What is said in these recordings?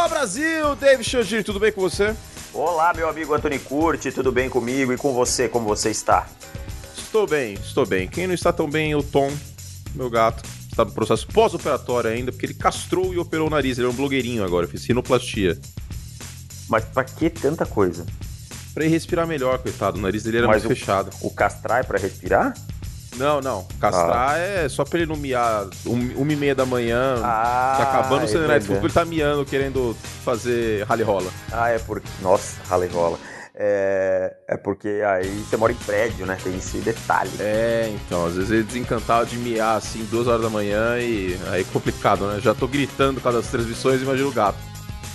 Olá Brasil, David Changir, tudo bem com você? Olá, meu amigo Antônio Curti, tudo bem comigo e com você? Como você está? Estou bem, estou bem. Quem não está tão bem é o Tom, meu gato. Está no processo pós-operatório ainda, porque ele castrou e operou o nariz. Ele é um blogueirinho agora, fez rinoplastia. Mas pra que tanta coisa? Pra ele respirar melhor, coitado. O nariz dele era Mas muito fechado. O castrar é pra respirar? Não, não. Castrar é só pra ele não miar um- uma e meia da manhã. Ah, tá acabando o é Sunday Night. Football, ele tá miando, querendo fazer rally rola. Ah, é porque. Nossa, rala e rola. É... é porque aí você mora em prédio, né? Tem esse detalhe. É, então, às vezes ele desencantava de miar assim, duas horas da manhã e aí é complicado, né? Já tô gritando por causa das transmissões, imagina o gato.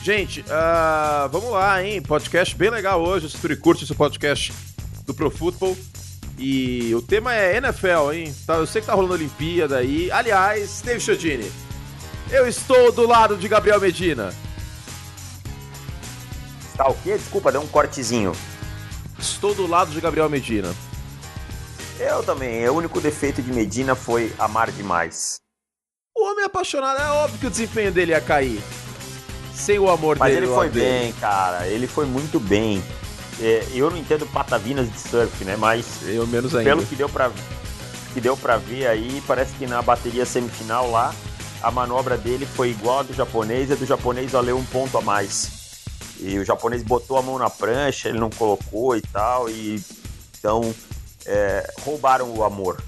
Gente, ah, vamos lá, hein? Podcast bem legal hoje, se tu curte esse podcast do Pro Football. E o tema é NFL, hein? Tá, eu sei que tá rolando Olimpíada aí. Aliás, Dave Chodini, eu estou do lado de Gabriel Medina. Tá o quê? Desculpa, deu um cortezinho. Estou do lado de Gabriel Medina. Eu também. O único defeito de Medina foi amar demais. O homem apaixonado, é óbvio que o desempenho dele ia cair. Sem o amor Mas dele. ele o foi lado dele. bem, cara. Ele foi muito bem. É, eu não entendo patavinas de surf, né? Mas Eu menos ainda. pelo que deu pra que deu para ver aí, parece que na bateria semifinal lá, a manobra dele foi igual a do japonês, e a do japonês valeu um ponto a mais. E o japonês botou a mão na prancha, ele não colocou e tal, e então é, roubaram o amor.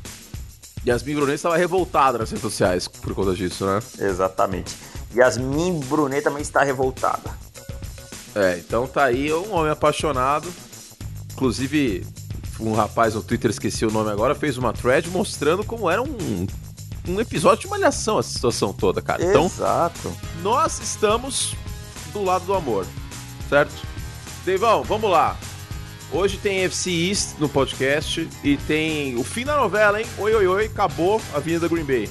Yasmin Brunet estava revoltada nas redes sociais por conta disso, né? Exatamente. Yasmin Brunet também está revoltada. É, então tá aí um homem apaixonado. Inclusive, um rapaz no Twitter, esqueci o nome agora, fez uma thread mostrando como era um, um episódio de malhação essa situação toda, cara. Então, Exato. nós estamos do lado do amor, certo? Deivão, vamos lá. Hoje tem FC East no podcast e tem o fim da novela, hein? Oi, oi, oi, acabou a Avenida Green Bay.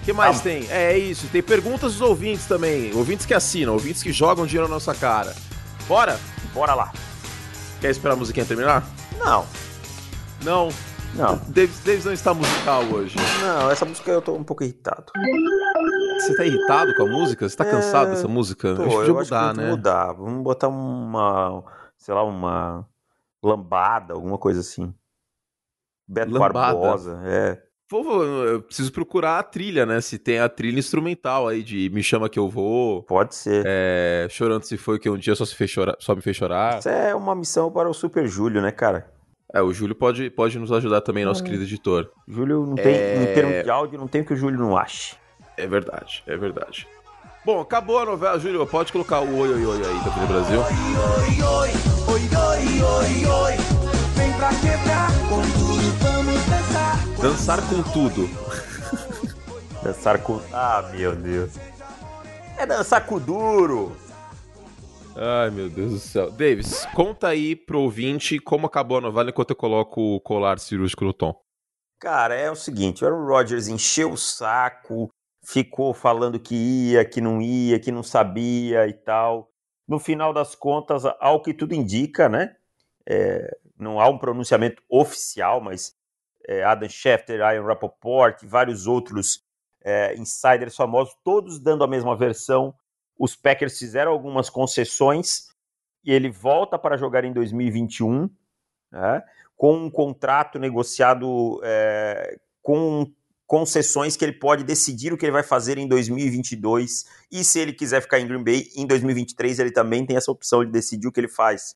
O que mais Ah. tem? É isso, tem perguntas dos ouvintes também. Ouvintes que assinam, ouvintes que jogam dinheiro na nossa cara. Bora? Bora lá. Quer esperar a musiquinha terminar? Não, Não. não. Davis, Davis não está musical hoje. Não, essa música eu tô um pouco irritado. Você tá irritado com a música? Você tá cansado É, dessa música? Tô, eu que mudar, né? mudar. Vamos botar uma, sei lá, uma lambada, alguma coisa assim. Beto Lambada? Barbosa, é. Pô, eu preciso procurar a trilha, né? Se tem a trilha instrumental aí de Me Chama Que Eu Vou, Pode ser. é, Chorando Se Foi Que Um Dia Só, se fez chorar, só Me Fez Chorar. Isso é uma missão para o Super Júlio, né, cara? É, o Júlio pode, pode nos ajudar também, nosso querido editor. Júlio não tem, É. em termos de áudio, não tem o que o Júlio não ache. É verdade, é verdade. Bom, acabou a novela, Júlio. Pode colocar o Oi, Oi, Oi aí da Tele Brasil. Vem pra quebrar com tudo, vamos dançar. Com tudo. Dançar com. Ah, meu Deus. É dançar com duro. Ai, meu Deus do céu. Davis, conta aí pro ouvinte como acabou a novela enquanto eu coloco o colar cirúrgico no tom. Cara, é o seguinte, o Aaron Rodgers encheu o saco, ficou falando que ia, que não ia, que não sabia e tal. No final das contas, ao que tudo indica, né? é, não há um pronunciamento oficial, mas é, Adam Schefter, Ian Rappaport e vários outros é, insiders famosos, todos dando a mesma versão. Os Packers fizeram algumas concessões e ele volta para jogar em 2021, né? com um contrato negociado é, com concessões que ele pode decidir o que ele vai fazer em 2022 e se ele quiser ficar em Green Bay em 2023 ele também tem essa opção de decidir o que ele faz.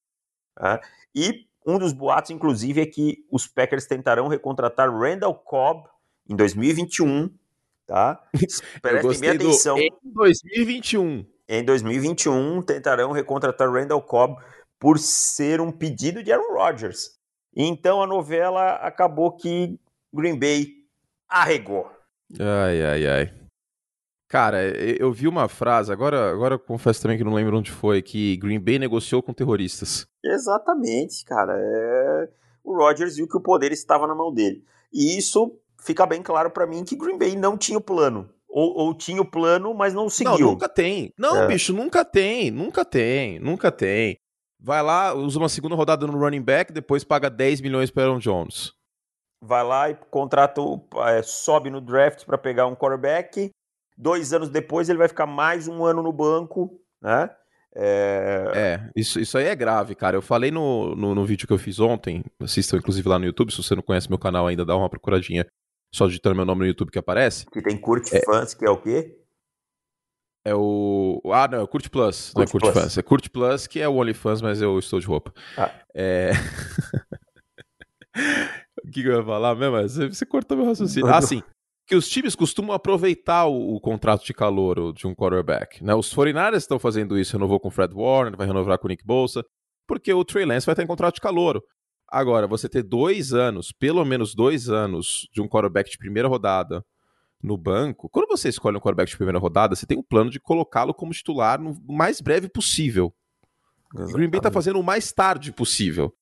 né? E um dos boatos, inclusive, é que os Packers tentarão recontratar Randall Cobb em 2021, tá? Prestem bem gostei do atenção. em 2021. Em 2021, tentarão recontratar Randall Cobb por ser um pedido de Aaron Rodgers. Então a novela acabou que Green Bay arregou. Ai, ai, ai. Cara, eu vi uma frase, agora, agora eu confesso também que não lembro onde foi, que Green Bay negociou com terroristas. Exatamente, cara. É... O Rodgers viu que o poder estava na mão dele. E isso fica bem claro pra mim que Green Bay não tinha o plano. Ou, ou tinha o plano, mas não seguiu. Não, nunca tem. Não, É. bicho, nunca tem. Nunca tem. Nunca tem. Vai lá, usa uma segunda rodada no running back, depois paga 10 milhões para Aaron Jones. vai lá e contrata, o- é, sobe no draft para pegar um quarterback. Dois anos depois ele vai ficar mais um ano no banco, né? É... É, isso, isso aí é grave, cara. Eu falei no, no, no vídeo que eu fiz ontem, assistam inclusive lá no YouTube, se você não conhece meu canal ainda, dá uma procuradinha só digitando meu nome no YouTube que aparece. Que tem Curte Fans, que é o quê? É o. Ah, não, é o Curte Plus. não é Curte Curte Plus. Fans. É Curte Plus, que é o OnlyFans, mas eu estou de roupa. Ah. É. o que, que eu ia falar mesmo? Você, você cortou meu raciocínio. Ah, sim. Que os times costumam aproveitar o, o contrato de calor de um quarterback. Né? Os 49ers estão fazendo isso, renovou com o Fred Warner, vai renovar com o Nick Bolsa, porque o Trey Lance vai estar em contrato de calor. Agora, você ter dois anos, pelo menos dois anos, de um quarterback de primeira rodada no banco, quando você escolhe um quarterback de primeira rodada, você tem um plano de colocá-lo como titular no mais breve possível. O Green Bay tá fazendo o mais tarde possível.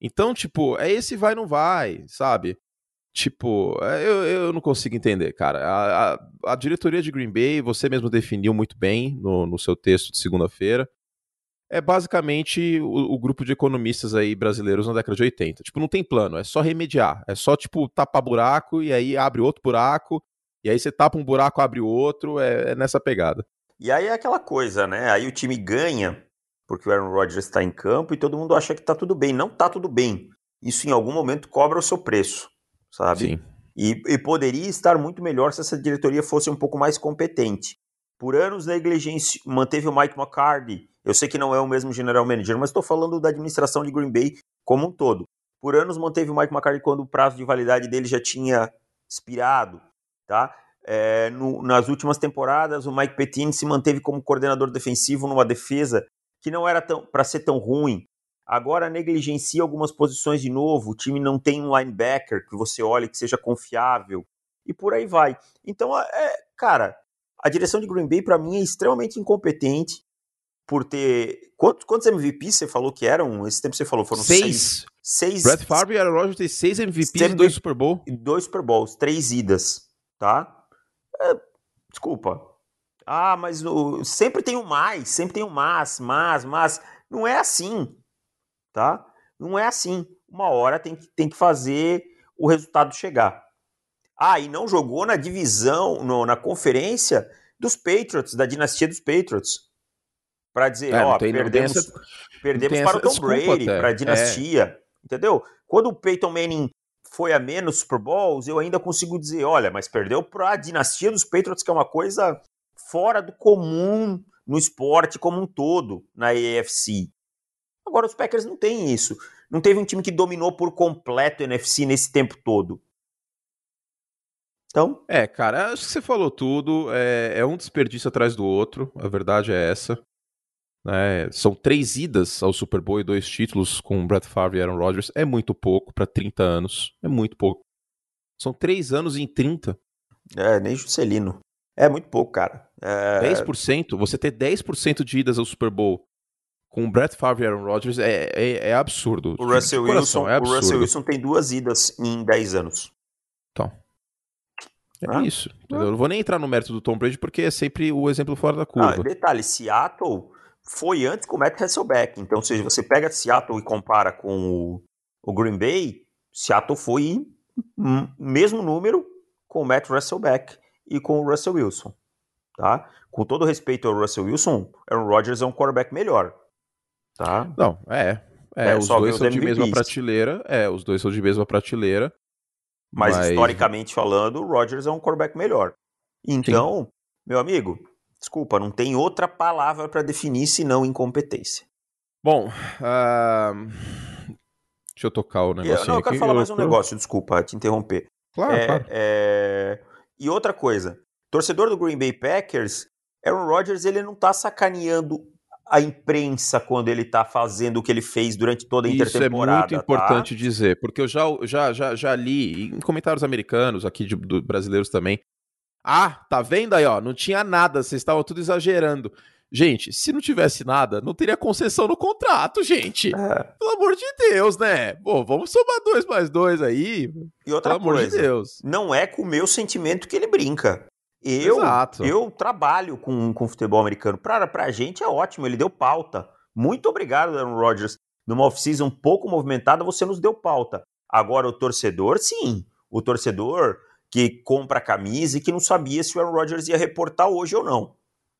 Então, tipo, é esse vai não vai, sabe? Tipo, é, eu, eu não consigo entender, cara. A, a, a diretoria de Green Bay, você mesmo definiu muito bem no, no seu texto de segunda-feira. É basicamente o, o, grupo de economistas aí brasileiros na década de 80. Tipo, não tem plano, é só remediar. É só, tipo, tapar buraco e aí abre outro buraco. E aí você tapa um buraco, abre outro. É, é nessa pegada. E aí é aquela coisa, né? Aí o time ganha porque o Aaron Rodgers está em campo e todo mundo acha que tá tudo bem. Não tá tudo bem. Isso em algum momento cobra o seu preço, sabe? Sim. E, e poderia estar muito melhor se essa diretoria fosse um pouco mais competente. Por anos, negligência manteve o Mike McCarthy. Eu sei que não é o mesmo general manager, mas estou falando da administração de Green Bay como um todo. Por anos, manteve o Mike McCarthy quando o prazo de validade dele já tinha expirado. Tá? É, no, nas últimas temporadas, o Mike Pettine se manteve como coordenador defensivo numa defesa que não era para ser tão ruim. Agora negligencia algumas posições de novo, o time não tem um linebacker que você olhe que seja confiável e por aí vai. Então, é, cara, a direção de Green Bay para mim é extremamente incompetente por ter quantos, quantos MVPs você falou que eram? Esse tempo você falou foram seis. Seis. seis Brett Favre e Aaron Rodgers têm seis MVPs e dois Super Bowl. Dois Super Bowls, três idas, tá? É, desculpa, ah, mas o, sempre tem um mais, sempre tem um mas, mas, mas. Não é assim, tá? Não é assim. Uma hora tem que, tem que fazer o resultado chegar. Ah, e não jogou na divisão, no, na conferência dos Patriots, da dinastia dos Patriots. Para dizer, É, ó, tem- perdemos, essa- perdemos para o Tom Brady, para a É. dinastia. Entendeu? Quando o Peyton Manning foi a menos Super Bowls, eu ainda consigo dizer, olha, mas perdeu para a dinastia dos Patriots, que é uma coisa fora do comum no esporte como um todo, na AFC. Agora, os Packers não têm isso. Não teve um time que dominou por completo a NFC nesse tempo todo. Então, É, cara, acho que você falou tudo. É, é um desperdício atrás do outro. A verdade é essa. né? são três idas ao Super Bowl e dois títulos com Brett Favre e Aaron Rodgers. É muito pouco para 30 anos. É muito pouco. São três anos em 30. é, nem Juscelino. É muito pouco, cara. É, 10%. Você ter 10% de idas ao Super Bowl com Brett Favre e Aaron Rodgers é, é, é absurdo. o Russell coração, Wilson, é o Russell absurdo. Wilson tem duas idas em 10 anos. É Ah. isso. entendeu? Eu não vou nem entrar no mérito do Tom Brady porque é sempre o exemplo fora da Ah, curva. detalhe, Seattle foi antes com o Matt Hasselbeck. Então, ou seja, você pega Seattle e compara com o, o Green Bay, Seattle foi o mesmo número com o Matt Hasselbeck e com o Russell Wilson. Tá? Com todo respeito ao Russell Wilson, Aaron Rodgers é um quarterback melhor. Tá? Não, é. É, É, os dois são de mesma prateleira. É, os dois são de mesma prateleira. Mas, Mas- historicamente falando, o Rodgers é um quarterback melhor. Então, meu amigo, desculpa, não tem outra palavra para definir senão incompetência. Bom, ah, deixa eu tocar o eu, negocinho não, eu quero aqui. falar mais um Eu- negócio, desculpa te interromper. Claro, É, claro. é, E outra coisa, torcedor do Green Bay Packers, Aaron Rodgers ele não tá sacaneando a imprensa quando ele tá fazendo o que ele fez durante toda a Isso é intertemporada. muito tá? importante dizer, porque eu já, já, já, já li em comentários americanos, aqui de, do- brasileiros também. Ah, tá vendo aí, ó? Não tinha nada, vocês estavam tudo exagerando. Gente, se não tivesse nada, não teria concessão no contrato, gente. É. Pelo amor de Deus, né? Pô, vamos somar dois mais dois aí. E outra Pelo amor coisa, de Deus. não é com o meu sentimento que ele brinca. Eu, Exato. eu trabalho com, com futebol americano. Pra, pra gente é ótimo, ele deu pauta. Muito obrigado, Aaron Rodgers. Numa off-season um pouco movimentada, você nos deu pauta. Agora, o torcedor, sim. O torcedor que compra a camisa e que não sabia se o Aaron Rodgers ia reportar hoje ou não.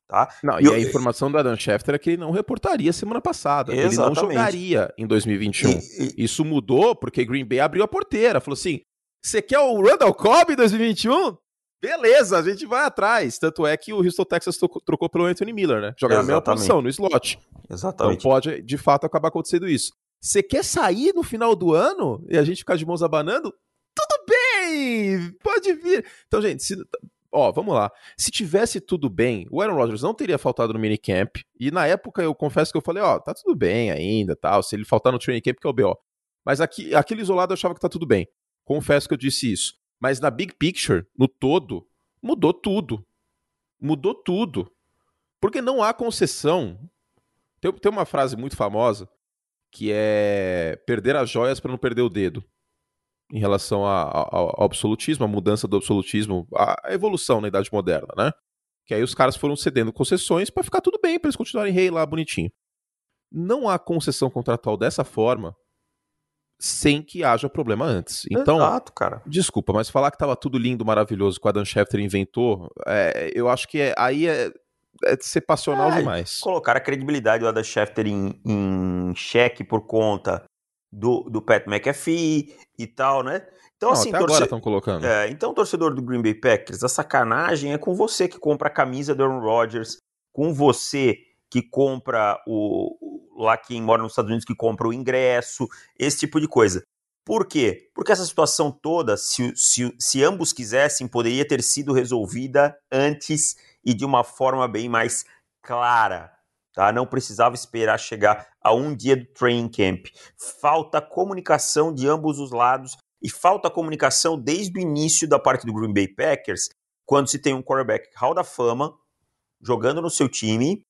Tá? Não, E eu- a informação do Adam Schefter é que ele não reportaria semana passada. Ele não Exatamente. jogaria em 2021. E- e- Isso mudou porque Green Bay abriu a porteira. Falou assim: você quer o Randall Cobb em 2021? Beleza, a gente vai atrás. Tanto é que o Houston Texas trocou, pelo Anthony Miller, né? Joga na mesma posição, no slot. Então Exatamente. pode, de fato, acabar acontecendo isso. Você quer sair no final do ano e a gente ficar de mãos abanando? Tudo bem! Pode vir. Então, gente, se, ó, vamos lá. Se tivesse tudo bem, o Aaron Rodgers não teria faltado no minicamp. E na época eu confesso que eu falei, ó, tá tudo bem ainda, tal. Se ele faltar no training camp, que é o BO. Mas aqui, aquele isolado eu achava que tá tudo bem. Confesso que eu disse isso. Mas na big picture, no todo, mudou tudo. Mudou tudo. Porque não há concessão. Tem, tem uma frase muito famosa que é perder as joias para não perder o dedo. Em relação ao absolutismo, a mudança do absolutismo, a evolução na Idade Moderna, né? Que aí os caras foram cedendo concessões para ficar tudo bem, para eles continuarem rei lá bonitinho. Não há concessão contratual dessa forma sem que haja problema antes. Então, Exato, cara. Desculpa, mas falar que tava tudo lindo, maravilhoso, que o Adam Schefter inventou, é, eu acho que é- aí é, é ser passional É, demais. Colocar a credibilidade do Adam Schefter em, em xeque por conta do, do Pat McAfee e tal, né? Então, Não, assim, torce- agora estão colocando. É, então, torcedor do Green Bay Packers, a sacanagem é com você que compra a camisa do Aaron Rodgers, com você que compra o. lá quem mora nos Estados Unidos que compra o ingresso, esse tipo de coisa. Por quê? Porque essa situação toda, se, se, se ambos quisessem, poderia ter sido resolvida antes e de uma forma bem mais clara. Tá? Não precisava esperar chegar a um dia do training camp. Falta comunicação de ambos os lados e falta comunicação desde o início da parte do Green Bay Packers, quando se tem um quarterback hall da fama jogando no seu time,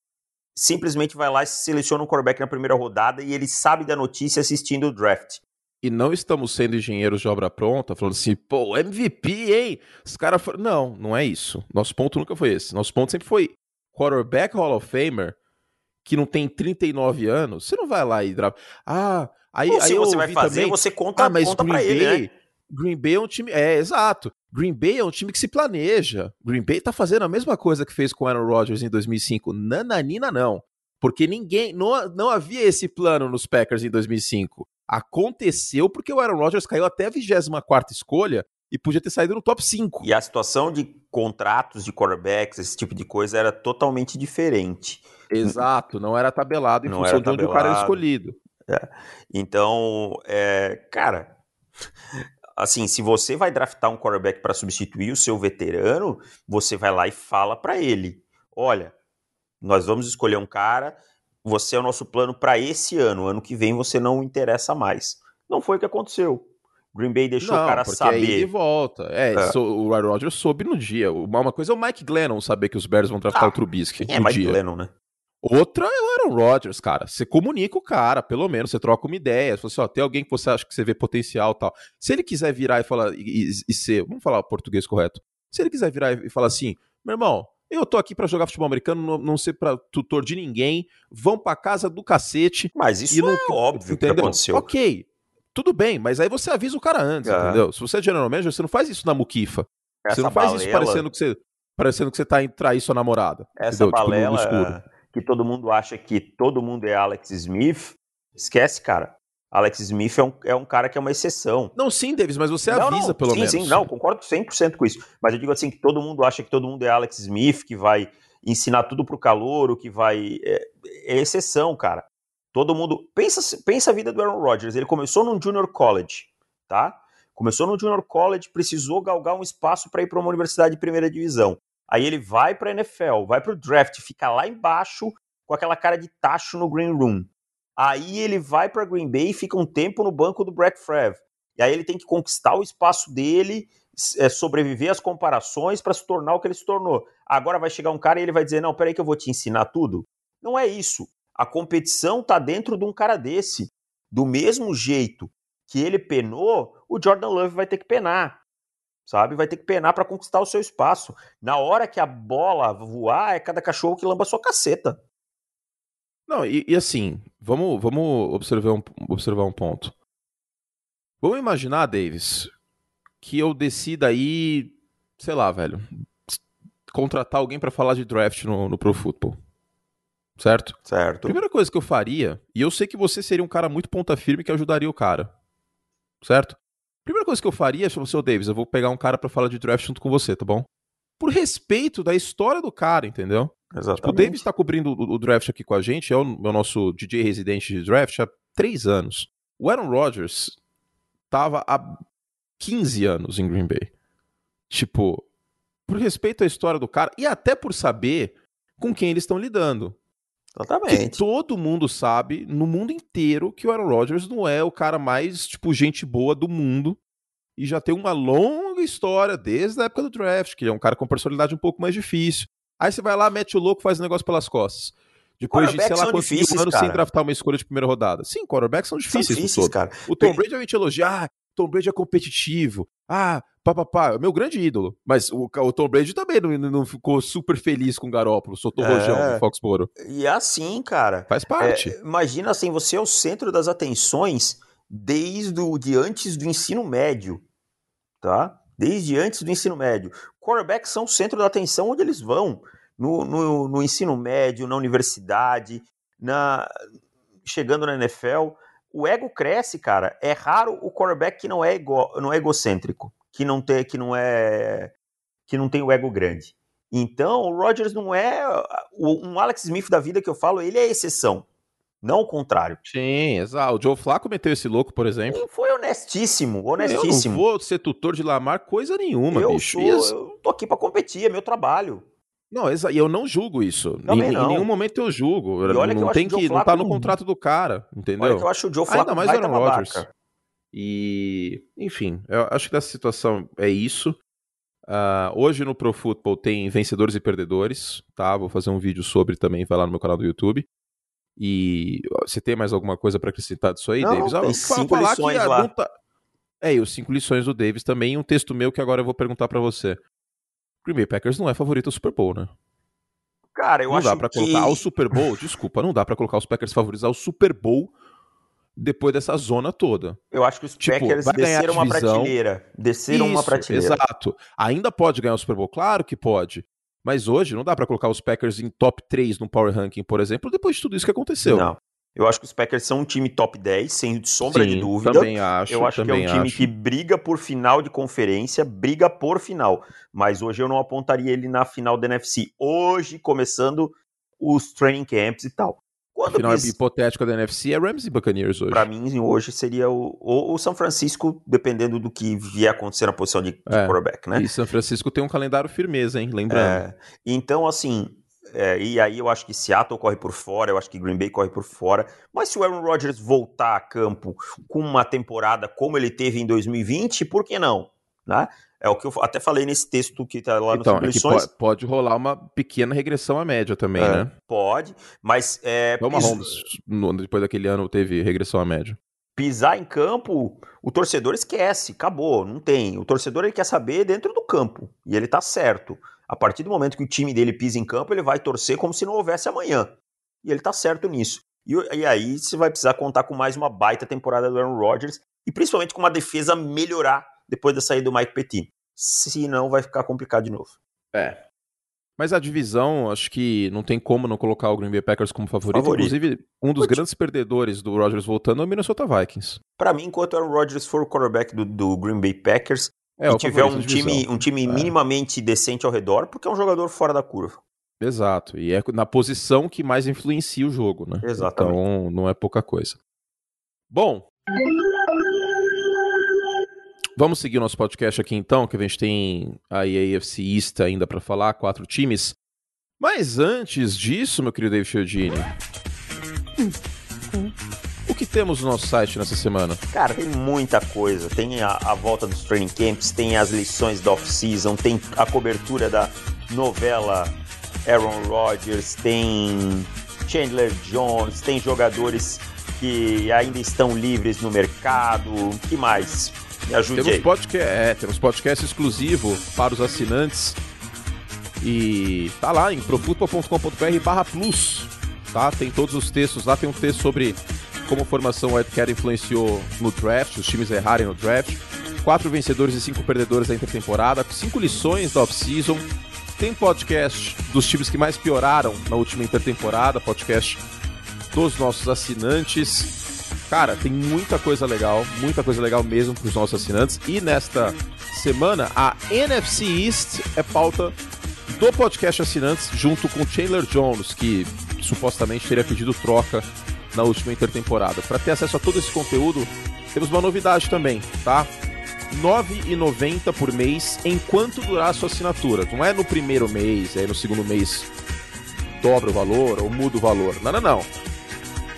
simplesmente vai lá e seleciona um quarterback na primeira rodada e ele sabe da notícia assistindo o draft. E não estamos sendo engenheiros de obra pronta, falando assim, pô, MVP, hein? Os caras foram. Não, não é isso. Nosso ponto nunca foi esse. Nosso ponto sempre foi quarterback Hall of Famer que não tem 39 anos. Você não vai lá e draft. Ah, aí, Ou aí se você vai fazer, também, você conta, Ah, mas conta Green pra ele, Bay, né? Green Bay é um time. É, exato. Green Bay é um time que se planeja. Green Bay tá fazendo a mesma coisa que fez com o Aaron Rodgers em 2005. Nananina, não. Porque ninguém. Não, não havia esse plano nos Packers em 2005. Aconteceu porque o Aaron Rodgers caiu até a 24 escolha e podia ter saído no top 5. E a situação de contratos de quarterbacks, esse tipo de coisa, era totalmente diferente. Exato, não era tabelado em Não função de onde o cara era escolhido. Então, é, cara, assim, se você vai draftar um quarterback para substituir o seu veterano, você vai lá e fala para ele: olha, nós vamos escolher um cara, você é o nosso plano para esse ano, ano que vem você não interessa mais. Não foi o que aconteceu. Green Bay deixou não, o cara porque aí de saber. volta. É, É. so- o Aaron Rodgers soube no dia. Uma coisa é o Mike Glennon saber que os Bears vão draftar Ah, o Trubisky É no Mike dia. Glennon, né? Outra é o Aaron Rodgers, cara. Você comunica o cara, pelo menos, você troca uma ideia. Você fala assim, ó, tem alguém que você acha que você vê potencial e tal. Se ele quiser virar e falar, e, e- e ser, vamos falar o português correto. Se ele quiser virar e falar assim, meu irmão, eu tô aqui pra jogar futebol americano, não, não ser pra tutor de ninguém, vão pra casa do cacete. Mas isso não- é óbvio que entendeu? aconteceu. Ok, tudo bem, mas aí você avisa o cara antes, É. entendeu? Se você é general manager, você não faz isso na muquifa. você Essa não faz isso balela- parecendo que você, parecendo que você tá em trair sua namorada. Essa entendeu? Tipo, no- no balela. Que todo mundo acha que todo mundo é Alex Smith, esquece, cara. Alex Smith é um, é um cara que é uma exceção. Não, sim, Davis, mas você Não, avisa não, pelo sim, menos. Sim, não, concordo 100% com isso. Mas eu digo assim, que todo mundo acha que todo mundo é Alex Smith, que vai ensinar tudo pro calouro, que vai... É, é exceção, cara. Todo mundo... Pensa, pensa a vida do Aaron Rodgers. Ele começou num junior college, tá? Começou no junior college, precisou galgar um espaço para ir para uma universidade de primeira divisão. Aí ele vai para NFL, vai para o draft, fica lá embaixo com aquela cara de tacho no green room. Aí ele vai para Green Bay e fica um tempo no banco do Brett Favre. E aí ele tem que conquistar o espaço dele, é, sobreviver às comparações para se tornar o que ele se tornou. Agora vai chegar um cara e ele vai dizer: Não, peraí que eu vou te ensinar tudo. Não é isso. A competição tá dentro de um cara desse. Do mesmo jeito que ele penou, o Jordan Love vai ter que penar. Sabe? Vai ter que penar para conquistar o seu espaço. Na hora que a bola voar, é cada cachorro que lamba a sua caceta. Não, e, e assim, vamos, vamos observar, um, observar um ponto. Vamos imaginar, Davis, que eu decida aí, sei lá, velho, contratar alguém pra falar de draft no, no Pro Football. Certo? Certo. Primeira coisa que eu faria, e eu sei que você seria um cara muito ponta firme que ajudaria o cara. Certo? Primeira coisa que eu faria é falar assim, ô Davis, eu vou pegar um cara pra falar de draft junto com você, tá bom? Por respeito da história do cara, entendeu? Exatamente. Tipo, o Davis tá cobrindo o, o draft aqui com a gente, é o, é o nosso DJ residente de draft há três anos. O Aaron Rodgers tava há 15 anos em Green Bay. Tipo, por respeito à história do cara e até por saber com quem eles estão lidando. Que Exatamente. todo mundo sabe, no mundo inteiro, que o Aaron Rodgers não é o cara mais, tipo, gente boa do mundo. E já tem uma longa história desde a época do draft, que é um cara com personalidade um pouco mais difícil. Aí você vai lá, mete o louco, faz o negócio pelas costas. Depois de, sei lá, são quantos mil difíceis, anos cara. sem draftar uma escolha de primeira rodada. Sim, quarterbacks são São difíceis, no difíceis, cara. O Tom Brady a gente elogia, ah, Tom Brady é competitivo. Ah, papapá, é o meu grande ídolo. Mas o, o Tom Brady também não, não ficou super feliz com o Garópolo, soltou É. rojão no Foxborough. E é assim, cara. Faz parte. É, imagina assim, você é o centro das atenções desde o, de antes do ensino médio, tá? Desde antes do ensino médio. Quarterbacks são o centro da atenção onde eles vão. No, no, no ensino médio, na universidade, na chegando na NFL. O ego cresce, cara. É raro o quarterback que não é, ego, não é egocêntrico, que não tem, que não é, que não tem o ego grande. Então, o Rodgers não é o- um Alex Smith da vida que eu falo, ele é exceção, não o contrário. Sim, exato. O Joe Flacco meteu esse louco, por exemplo. Ele foi honestíssimo, Eu não honestíssimo. vou ser tutor de Lamar coisa nenhuma, Eu, bicho. sou, eu tô aqui pra competir, é meu trabalho. Não, e eu não julgo isso. Em, Também em não. nenhum momento eu julgo. E olha que eu não acho tem que o que. Não tá no contrato do cara, entendeu? Olha que eu acho o Joe Flacco Ainda mais Aaron Rodgers. babaca. E, enfim, eu acho que dessa situação é isso. Ah, hoje no Pro Football tem vencedores e perdedores, tá? Vou fazer um vídeo sobre também, vai lá no meu canal do YouTube. E você tem mais alguma coisa pra acrescentar disso aí, Não, Davis? tem fa- cinco lições ah, lá. não tá- É, e os cinco lições do Davis também, um texto meu que agora eu vou perguntar pra você. Green Bay Packers não é favorito ao Super Bowl, né? Cara, eu não acho dá pra que... colocar ao Super Bowl, desculpa, não dá pra colocar os Packers favoritos ao Super Bowl depois dessa zona toda. Eu acho que os Tipo, Packers desceram uma prateleira. Desceram uma Isso, prateleira. Exato. Ainda pode ganhar o Super Bowl? Claro que pode. Mas hoje não dá pra colocar os Packers em top 3 no Power Ranking, por exemplo, depois de tudo isso que aconteceu. Não. Eu acho que os Packers são um time top 10, sem sombra Sim, de dúvida. Também acho. Eu acho que é um time acho. que briga por final de conferência, briga por final. Mas hoje eu não apontaria ele na final da NFC. Hoje, começando os training camps e tal. Quando final bis- hipotética da NFC é Rams e Buccaneers hoje. Pra mim, hoje seria o, o, o São Francisco, dependendo do que vier acontecer na posição de, de É. quarterback, né? E São Francisco tem um calendário firmeza, hein? Lembrando. É, então, assim, é, e aí eu acho que Seattle corre por fora, eu acho que Green Bay corre por fora. Mas se o Aaron Rodgers voltar a campo com uma temporada como ele teve em 2020, por que não? Né? É o que eu até falei nesse texto que tá lá então, nas é que lições. po- pode rolar uma pequena regressão à média também, É. né? Pode, mas é, Vamos pis- no- depois daquele ano, teve regressão à média. pisar em campo, o torcedor esquece, acabou, não tem. O torcedor ele quer saber dentro do campo, e ele tá certo. A partir do momento que o time dele pisa em campo, ele vai torcer como se não houvesse amanhã. E ele tá certo nisso. E, e aí você vai precisar contar com mais uma baita temporada do Aaron Rodgers, e principalmente com uma defesa melhorar depois da saída do Mike Pettine. Senão vai ficar complicado de novo. É. Mas a divisão, acho que não tem como não colocar o Green Bay Packers como favorito. Favorito. Inclusive, um dos Putz. grandes perdedores do Rodgers voltando é o Minnesota Vikings. Pra mim, enquanto o Aaron Rodgers for o quarterback do, do Green Bay Packers, É, e tiver um time, um time É. minimamente decente ao redor, porque é um jogador fora da curva. Exato. E é na posição que mais influencia o jogo, né? Exatamente. Então, não é pouca coisa. Bom. Vamos seguir nosso podcast aqui então, que a gente tem a AFC East ainda pra falar, quatro times. Mas antes disso, meu querido David Chiodini, o que temos no nosso site nessa semana? Cara, tem muita coisa. Tem a, a volta dos training camps, tem as lições da off-season, tem a cobertura da novela Aaron Rodgers, tem Chandler Jones, tem jogadores que ainda estão livres no mercado. O que mais? Me ajude Temos aí. podcast, é, temos podcast exclusivo para os assinantes. E tá lá em profutbol.com.br barra plus. Tá? Tem todos os textos lá. Tem um texto sobre como a formação Wildcat influenciou no draft, os times errarem no draft. Quatro vencedores e cinco perdedores da intertemporada. Cinco lições da off-season. tem podcast dos times que mais pioraram na última intertemporada, podcast dos nossos assinantes. Cara, tem muita coisa legal, muita coisa legal mesmo para os nossos assinantes. E nesta semana, a NFC East é pauta do podcast assinantes, junto com Chandler Jones, que supostamente teria pedido troca na última intertemporada. Para ter acesso a todo esse conteúdo, temos uma novidade também, tá? R$ 9,90 por mês enquanto durar a sua assinatura. Não é no primeiro mês, aí no segundo mês dobra o valor ou muda o valor. Não, não, não.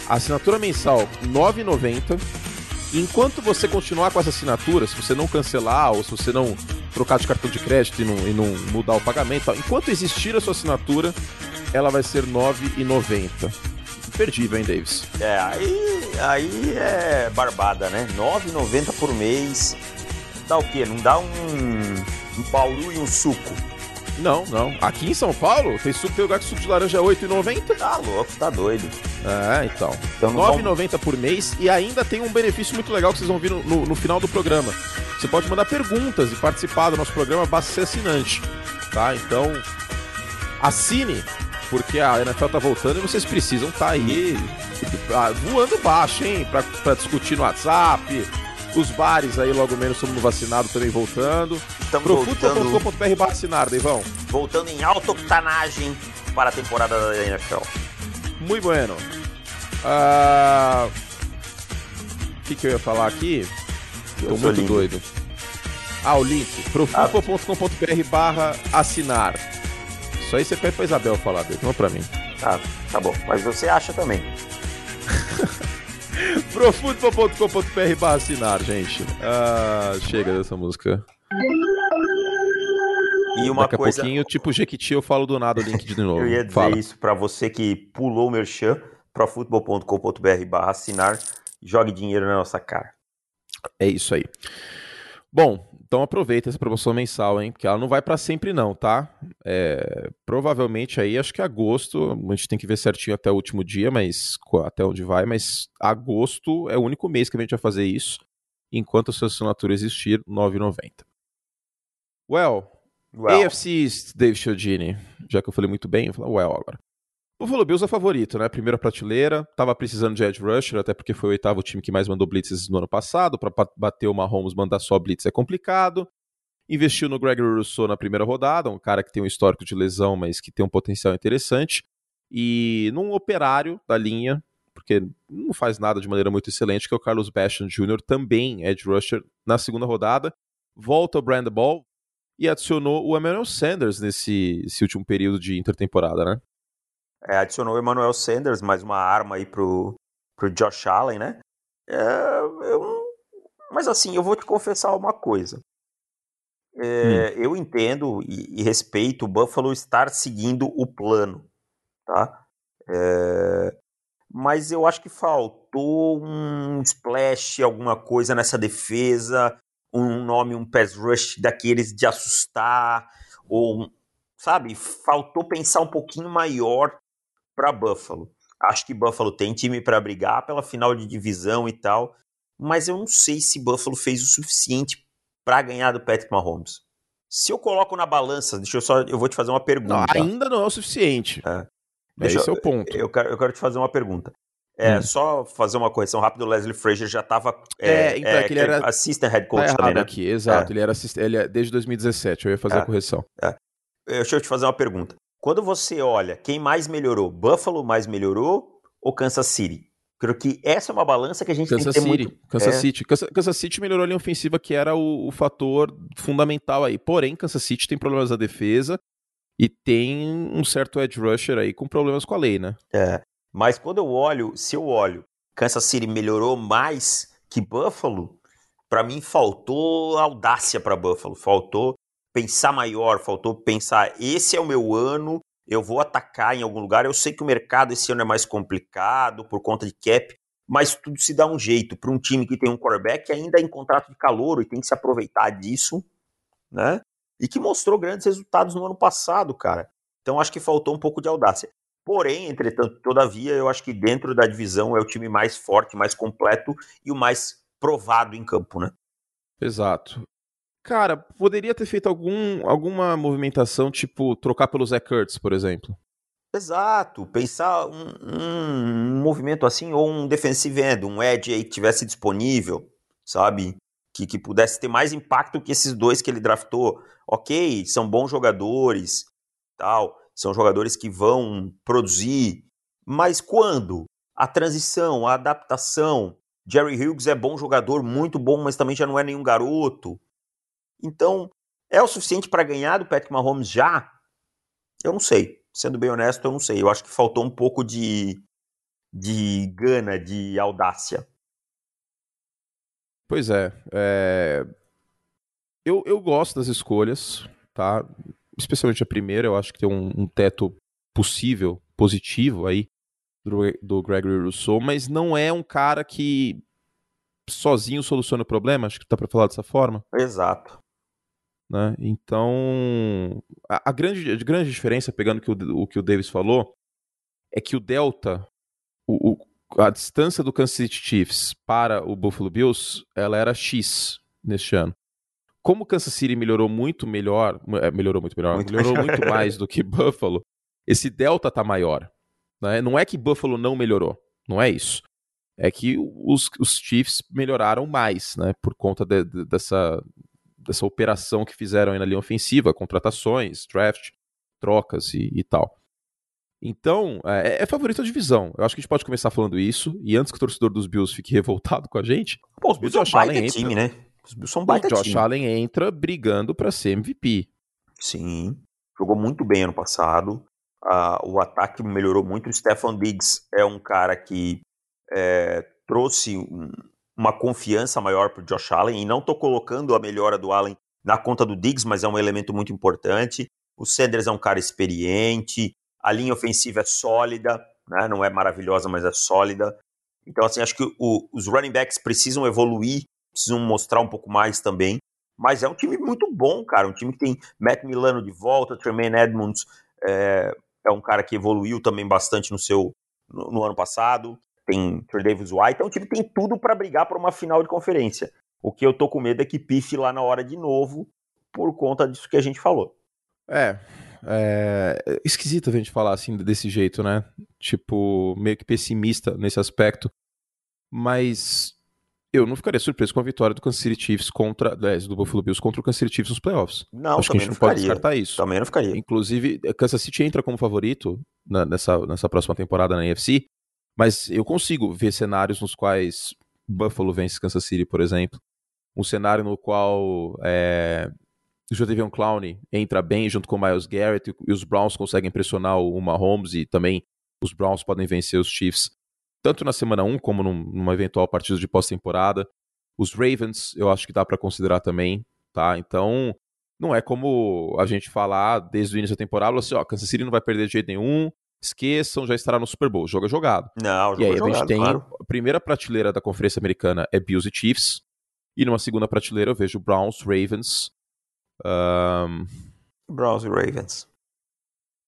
Assinatura mensal R$ 9,90. Enquanto você continuar com essa assinatura, se você não cancelar ou se você não trocar de cartão de crédito e não, e não mudar o pagamento, enquanto existir a sua assinatura, ela vai ser R$ 9,90 imperdível, hein, Davis? É, aí, aí é barbada, né? R$ 9,90 por mês. Dá o quê? Não dá um, um Bauru e um suco. Não, não. Aqui em São Paulo, tem suco, tem lugar que suco de laranja é 8,90. Tá louco, tá doido. É, então. então 9,90 por mês e ainda tem um benefício muito legal que vocês vão ver no, no, no, final do programa. Você pode mandar perguntas e participar do nosso programa, basta ser assinante. Tá? Então, assine porque a NFL tá voltando e vocês precisam estar tá aí ah, voando baixo, hein? Pra, pra discutir no WhatsApp. Os bares aí, logo menos, todo mundo vacinado também voltando. Estamos. Profutbol.com.br vacinar, Deivão. Voltando em alta octanagem para a temporada da NFL. Muito bueno. Ah, o que, que eu ia falar aqui? Eu Tô muito lindo. doido. Ah, o link. profutbol.com.br barra assinar. Isso aí você pede pra Isabel falar dele, não pra mim. Tá, tá bom. Mas você acha também. Profutbol.com.br barra assinar, gente. Ah, chega dessa música. E uma Daqui coisa... a pouquinho, tipo Jequiti, eu falo do nada o link de novo. eu ia dizer Fala. isso pra você que pulou o merchan, profutbol.com.br barra assinar, jogue dinheiro na nossa cara. É isso aí. Bom, então aproveita essa promoção mensal, hein? Porque ela não vai para sempre não, tá? É, provavelmente aí, acho que agosto, a gente tem que ver certinho até o último dia, mas até onde vai, mas agosto é o único mês que a gente vai fazer isso, enquanto a sua assinatura existir, R$ 9,90. Well, well, AFC East, Dave Chiodini, já que eu falei muito bem, eu vou falar well agora. Buffalo Bills é favorito, né? Primeira prateleira, tava precisando de edge rusher, até porque foi o oitavo time que mais mandou blitzes no ano passado, para bater o Mahomes, mandar só blitz é complicado. Investiu no Gregory Rousseau na primeira rodada, um cara que tem um histórico de lesão, mas que tem um potencial interessante. E num operário da linha, porque não faz nada de maneira muito excelente, que é o Carlos Basham Jr., também edge rusher na segunda rodada. Volta o Brand Ball e adicionou o Emmanuel Sanders nesse último período de intertemporada, né? É, adicionou o Emmanuel Sanders, mais uma arma aí pro, pro Josh Allen, né? É, eu, mas assim, eu vou te confessar uma coisa. É, hum. Eu entendo e, e, respeito o Buffalo estar seguindo o plano, tá? É, mas eu acho que faltou um splash, alguma coisa nessa defesa, um nome, um pass rush daqueles de assustar, ou sabe? Faltou pensar um pouquinho maior para Buffalo. Acho que Buffalo tem time para brigar pela final de divisão e tal, mas eu não sei se Buffalo fez o suficiente para ganhar do Patrick Mahomes. Se eu coloco na balança, deixa eu só, eu vou te fazer uma pergunta. Não, ainda não é o suficiente. É. Deixa Esse eu, é o ponto. Eu quero, eu quero te fazer uma pergunta. É, hum. Só fazer uma correção rápida, o Leslie Frazier já estava é, é, então, é, é ele era assistant head coach tá também, né? aqui, exato, é. ele era assist, ele é, desde 2017, eu ia fazer a correção. Deixa eu te fazer uma pergunta. Quando você olha quem mais melhorou, Buffalo mais melhorou ou Kansas City? Creio que essa é uma balança que a gente Kansas tem que ter City, muito... Kansas é... City. Kansas, Kansas, City melhorou a linha ofensiva, que era o, o, fator fundamental aí. Porém, Kansas City tem problemas na defesa e tem um certo edge rusher aí com problemas com a lei, né? É. Mas quando eu olho, se eu olho, Kansas City melhorou mais que Buffalo, para mim faltou audácia para Buffalo, faltou pensar maior, faltou pensar: esse é o meu ano, eu vou atacar em algum lugar. Eu sei que o mercado esse ano é mais complicado por conta de cap, mas tudo se dá um jeito para um time que tem um quarterback ainda em contrato de calor e tem que se aproveitar disso, né? E que mostrou grandes resultados no ano passado, cara. Então acho que faltou um pouco de audácia. Porém, entretanto, todavia, eu acho que dentro da divisão é o time mais forte, mais completo e o mais provado em campo, né? Exato. Cara, poderia ter feito algum, alguma movimentação, tipo trocar pelo Zach Kurtz, por exemplo. Exato, pensar um, um, um movimento assim, ou um defensive end, um edge aí que tivesse disponível, sabe? Que, que pudesse ter mais impacto que esses dois que ele draftou. Ok, são bons jogadores, tal, são jogadores que vão produzir, mas quando? A transição, a adaptação. Jerry Hughes é bom jogador, muito bom, mas também já não é nenhum garoto. Então, é o suficiente para ganhar do Patrick Mahomes já? Eu não sei. Sendo bem honesto, eu não sei. Eu acho que faltou um pouco de, de gana, de audácia. Pois é. é... Eu, eu gosto das escolhas, tá? Especialmente a primeira, eu acho que tem um, um teto possível, positivo aí do, do Gregory Rousseau, mas não é um cara que sozinho soluciona o problema, acho que tá para falar dessa forma. Exato. Né? Então, a, a, grande, a grande diferença, pegando que o, o que o Davis falou, é que o Delta, o, o, a distância do Kansas City Chiefs para o Buffalo Bills, ela era X neste ano. Como o Kansas City melhorou muito melhor, é, melhorou muito melhor, muito melhorou muito mais do que Buffalo, esse Delta tá maior. Né? Não é que Buffalo não melhorou, não é isso. É que os, os Chiefs melhoraram mais, né? Por conta de, de, dessa, dessa operação que fizeram aí na linha ofensiva, contratações, draft, trocas e, e tal. Então, é, é, favorito a divisão. Eu acho que a gente pode começar falando isso. E antes que o torcedor dos Bills fique revoltado com a gente, Pô, os Bills são baita entra, time, né? Os Bills são baita o Josh time. Allen entra brigando para ser MVP. Sim, jogou muito bem ano passado. Uh, o ataque melhorou muito. O Stefan Diggs é um cara que é, trouxe um, uma confiança maior para o Josh Allen, e não estou colocando a melhora do Allen na conta do Diggs, mas é um elemento muito importante. O Sanders é um cara experiente, a linha ofensiva é sólida, né? não é maravilhosa, mas é sólida. Então, assim, acho que o, os running backs precisam evoluir, precisam mostrar um pouco mais também. Mas é um time muito bom, cara. Um time que tem Matt Milano de volta, Tremaine Edmonds é, é um cara que evoluiu também bastante no seu no, no ano passado tem Trey Davis White, então o time tem tudo para brigar por uma final de conferência. O que eu tô com medo é que pife lá na hora de novo, por conta disso que a gente falou. É, é esquisito a gente falar assim desse jeito, né? Tipo, meio que pessimista nesse aspecto. Mas eu não ficaria surpreso com a vitória do Kansas City Chiefs contra, do Buffalo Bills contra o Kansas City Chiefs nos playoffs. Não, Acho que a gente não, não pode descartar isso. Também não ficaria. Inclusive, Kansas City entra como favorito na, nessa, nessa próxima temporada na NFC, mas eu consigo ver cenários nos quais Buffalo vence Kansas City, por exemplo. Um cenário no qual é, o Jadavion Clowney entra bem junto com o Miles Garrett e os Browns conseguem pressionar o Mahomes e também os Browns podem vencer os Chiefs tanto na semana 1 como num, numa eventual partida de pós-temporada. Os Ravens eu acho que dá para considerar também, tá? Então não é como a gente falar desde o início da temporada, assim, ó, Kansas City não vai perder de jeito nenhum, esqueçam, já estará no Super Bowl. Joga jogado. Não, joga E aí jogado, a gente tem claro. a primeira prateleira da Conferência Americana é Bills e Chiefs. E numa segunda prateleira eu vejo Browns, Ravens. Um, Browns e Ravens.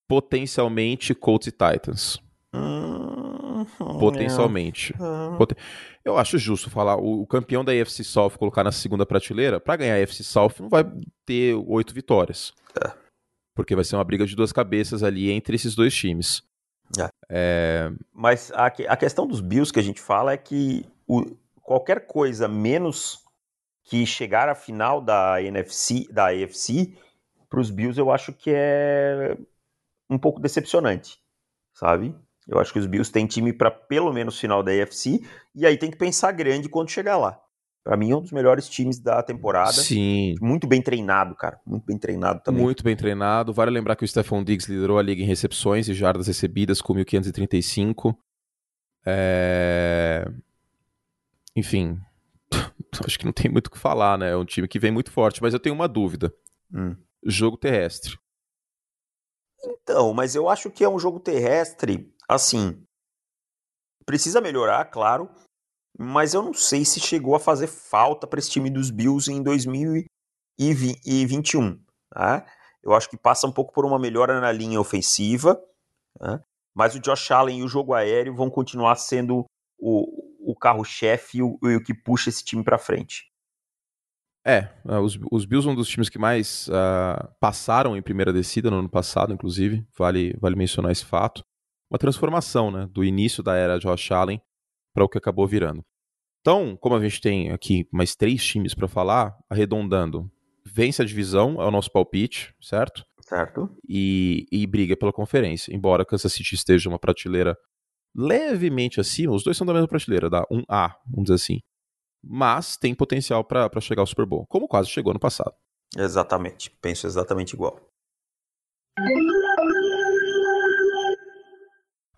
Potencialmente Colts e Titans. Hum, Potencialmente. hum. Poten- Eu acho justo falar, o, campeão da AFC South colocar na segunda prateleira, pra ganhar a AFC South não vai ter oito vitórias. É. Porque vai ser uma briga de duas cabeças ali entre esses dois times. É. É, Mas a, a questão dos Bills que a gente fala é que o- qualquer coisa menos que chegar à final da NFC, da AFC, para os Bills eu acho que é um pouco decepcionante, sabe? Eu acho que os Bills têm time para pelo menos final da AFC e aí tem que pensar grande quando chegar lá. Para mim é um dos melhores times da temporada. sim, Muito bem treinado, cara. Muito bem treinado também. muito bem treinado. Vale lembrar que o Stephon Diggs liderou a liga em recepções e jardas recebidas com 1.535. É... Enfim, acho que não tem muito o que falar, né? É um time que vem muito forte, mas eu tenho uma dúvida. Hum. Jogo terrestre. Então, mas eu acho que é um jogo terrestre, assim, precisa melhorar, claro, mas eu não sei se chegou a fazer falta para esse time dos Bills em 2021. Tá? Eu acho que passa um pouco por uma melhora na linha ofensiva, né? mas o Josh Allen e o jogo aéreo vão continuar sendo o, o carro-chefe e o, o que puxa esse time para frente. É, uh, os, os Bills são um dos times que mais uh, passaram em primeira descida no ano passado, inclusive. Vale, vale mencionar esse fato. Uma transformação, né? Do início da era Josh Allen para o que acabou virando. Então, como a gente tem aqui mais três times para falar, arredondando, vence a divisão, é o nosso palpite, certo? Certo. E, e briga pela conferência. Embora Kansas City esteja uma prateleira levemente acima, os dois são da mesma prateleira, da 1A, vamos dizer assim. Mas tem potencial para chegar ao Super Bowl, como quase chegou no passado. Exatamente, penso exatamente igual.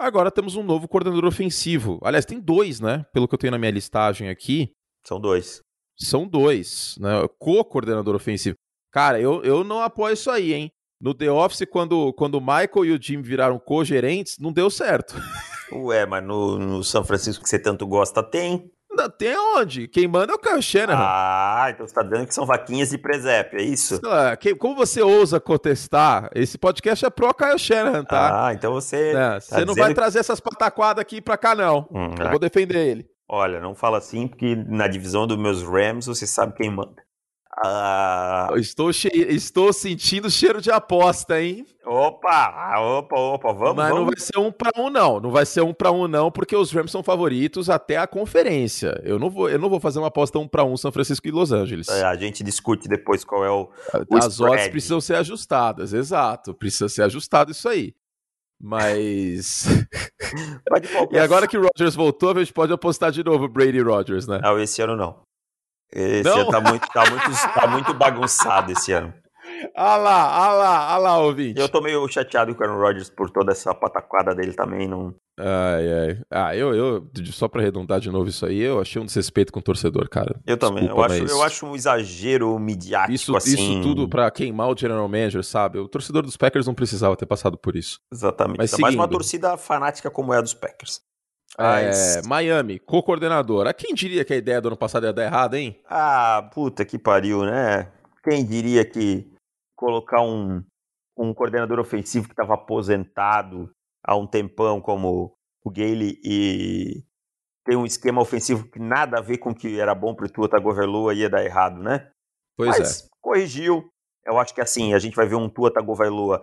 Agora temos um novo coordenador ofensivo. Aliás, tem dois, né? Pelo que eu tenho na minha listagem aqui. São dois. São dois, né? Co-coordenador ofensivo. Cara, eu, eu não apoio isso aí, hein? No The Office, quando, quando o Michael e o Jim viraram co-gerentes, não deu certo. Ué, mas no, no São Francisco que você tanto gosta, tem. Tem onde? Quem manda é o Kyle Shanahan. Ah, então você tá dando que são vaquinhas de presépio, é isso? Ah, como você ousa contestar? Esse podcast é pro Kyle Shanahan, tá? Ah, então você. É, tá você não vai trazer essas pataquadas aqui pra cá, não. Hum, Eu é. vou defender ele. Olha, não fala assim, porque na divisão dos meus Rams você sabe quem manda. Ah, Estou, che- estou sentindo cheiro de aposta, hein? opa, opa, opa, vamos, Mas não vamos. vai ser um pra um, não. Não vai ser um pra um, não, porque os Rams são favoritos até a conferência. Eu não vou, eu não vou fazer uma aposta um pra um São Francisco e Los Angeles. É, a gente discute depois qual é o. o As odds spread. precisam ser ajustadas, exato. Precisa ser ajustado isso aí. Mas. E agora que o Rodgers voltou, a gente pode apostar de novo Brady e Rodgers, né? Não, esse ano não. Esse tá muito, tá, muito, tá muito bagunçado esse ano. Ah lá, ah lá, ah lá, ouvinte. Eu tô meio chateado com o Aaron Rodgers por toda essa pataquada dele também. Não... Ai, ai. Ah, eu, eu, só pra arredondar de novo isso aí, eu achei um desrespeito com o torcedor, cara. Eu também. Desculpa, eu, acho, mas eu acho um exagero midiático Isso, assim. isso tudo pra queimar o general manager, sabe? O torcedor dos Packers não precisava ter passado por isso. Exatamente. Mas mais uma torcida fanática como é a dos Packers. É, Miami, co-coordenador. Ah, quem diria que a ideia do ano passado ia dar errado, hein? Ah, puta que pariu, né? Quem diria que colocar um, um coordenador ofensivo que estava aposentado há um tempão como o Gale e tem um esquema ofensivo que nada a ver com o que era bom pro Tua Tagovailoa ia dar errado, né? Pois é. Mas corrigiu. Eu acho que assim, a gente vai ver um Tua Tagovailoa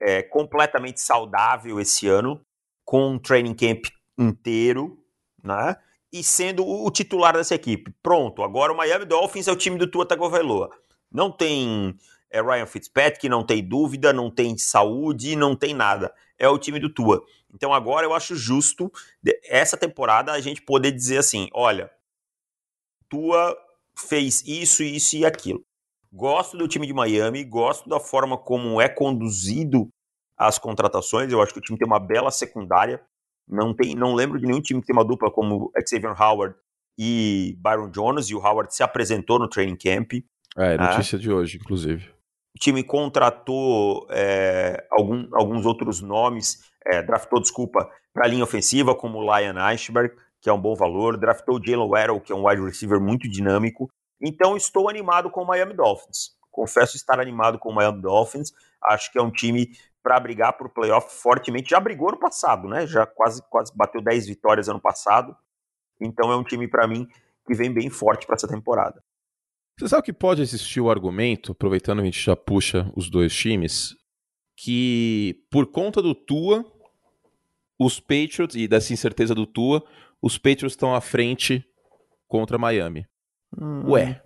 é, completamente saudável esse ano, com um training camp inteiro, né? E sendo o titular dessa equipe. Pronto, agora o Miami Dolphins é o time do Tua Tagovailoa. Não tem é, Ryan Fitzpatrick, não tem dúvida, não tem saúde, não tem nada. É o time do Tua. Então agora eu acho justo essa temporada a gente poder dizer assim, olha, Tua fez isso, isso e aquilo. Gosto do time de Miami, gosto da forma como é conduzido as contratações. Eu acho que o time tem uma bela secundária. Não, tem, não lembro de nenhum time que tem uma dupla como Xavier Howard e Byron Jones, e o Howard se apresentou no training camp. É, notícia de hoje, inclusive. O time contratou é, algum- alguns outros nomes, é, draftou, desculpa, para a linha ofensiva, como o Lion Eichberg, que é um bom valor, draftou o Jalen Waddle, que é um wide receiver muito dinâmico. Então estou animado com o Miami Dolphins. Confesso estar animado com o Miami Dolphins. Acho que é um time para brigar por playoff fortemente. Já brigou no passado, né? Já quase, quase bateu 10 vitórias ano passado. Então é um time para mim que vem bem forte para essa temporada. Você sabe que pode existir o argumento, aproveitando que a gente já puxa os dois times, que por conta do Tua, os Patriots, e dessa incerteza do Tua, os Patriots estão à frente contra Miami. Ué.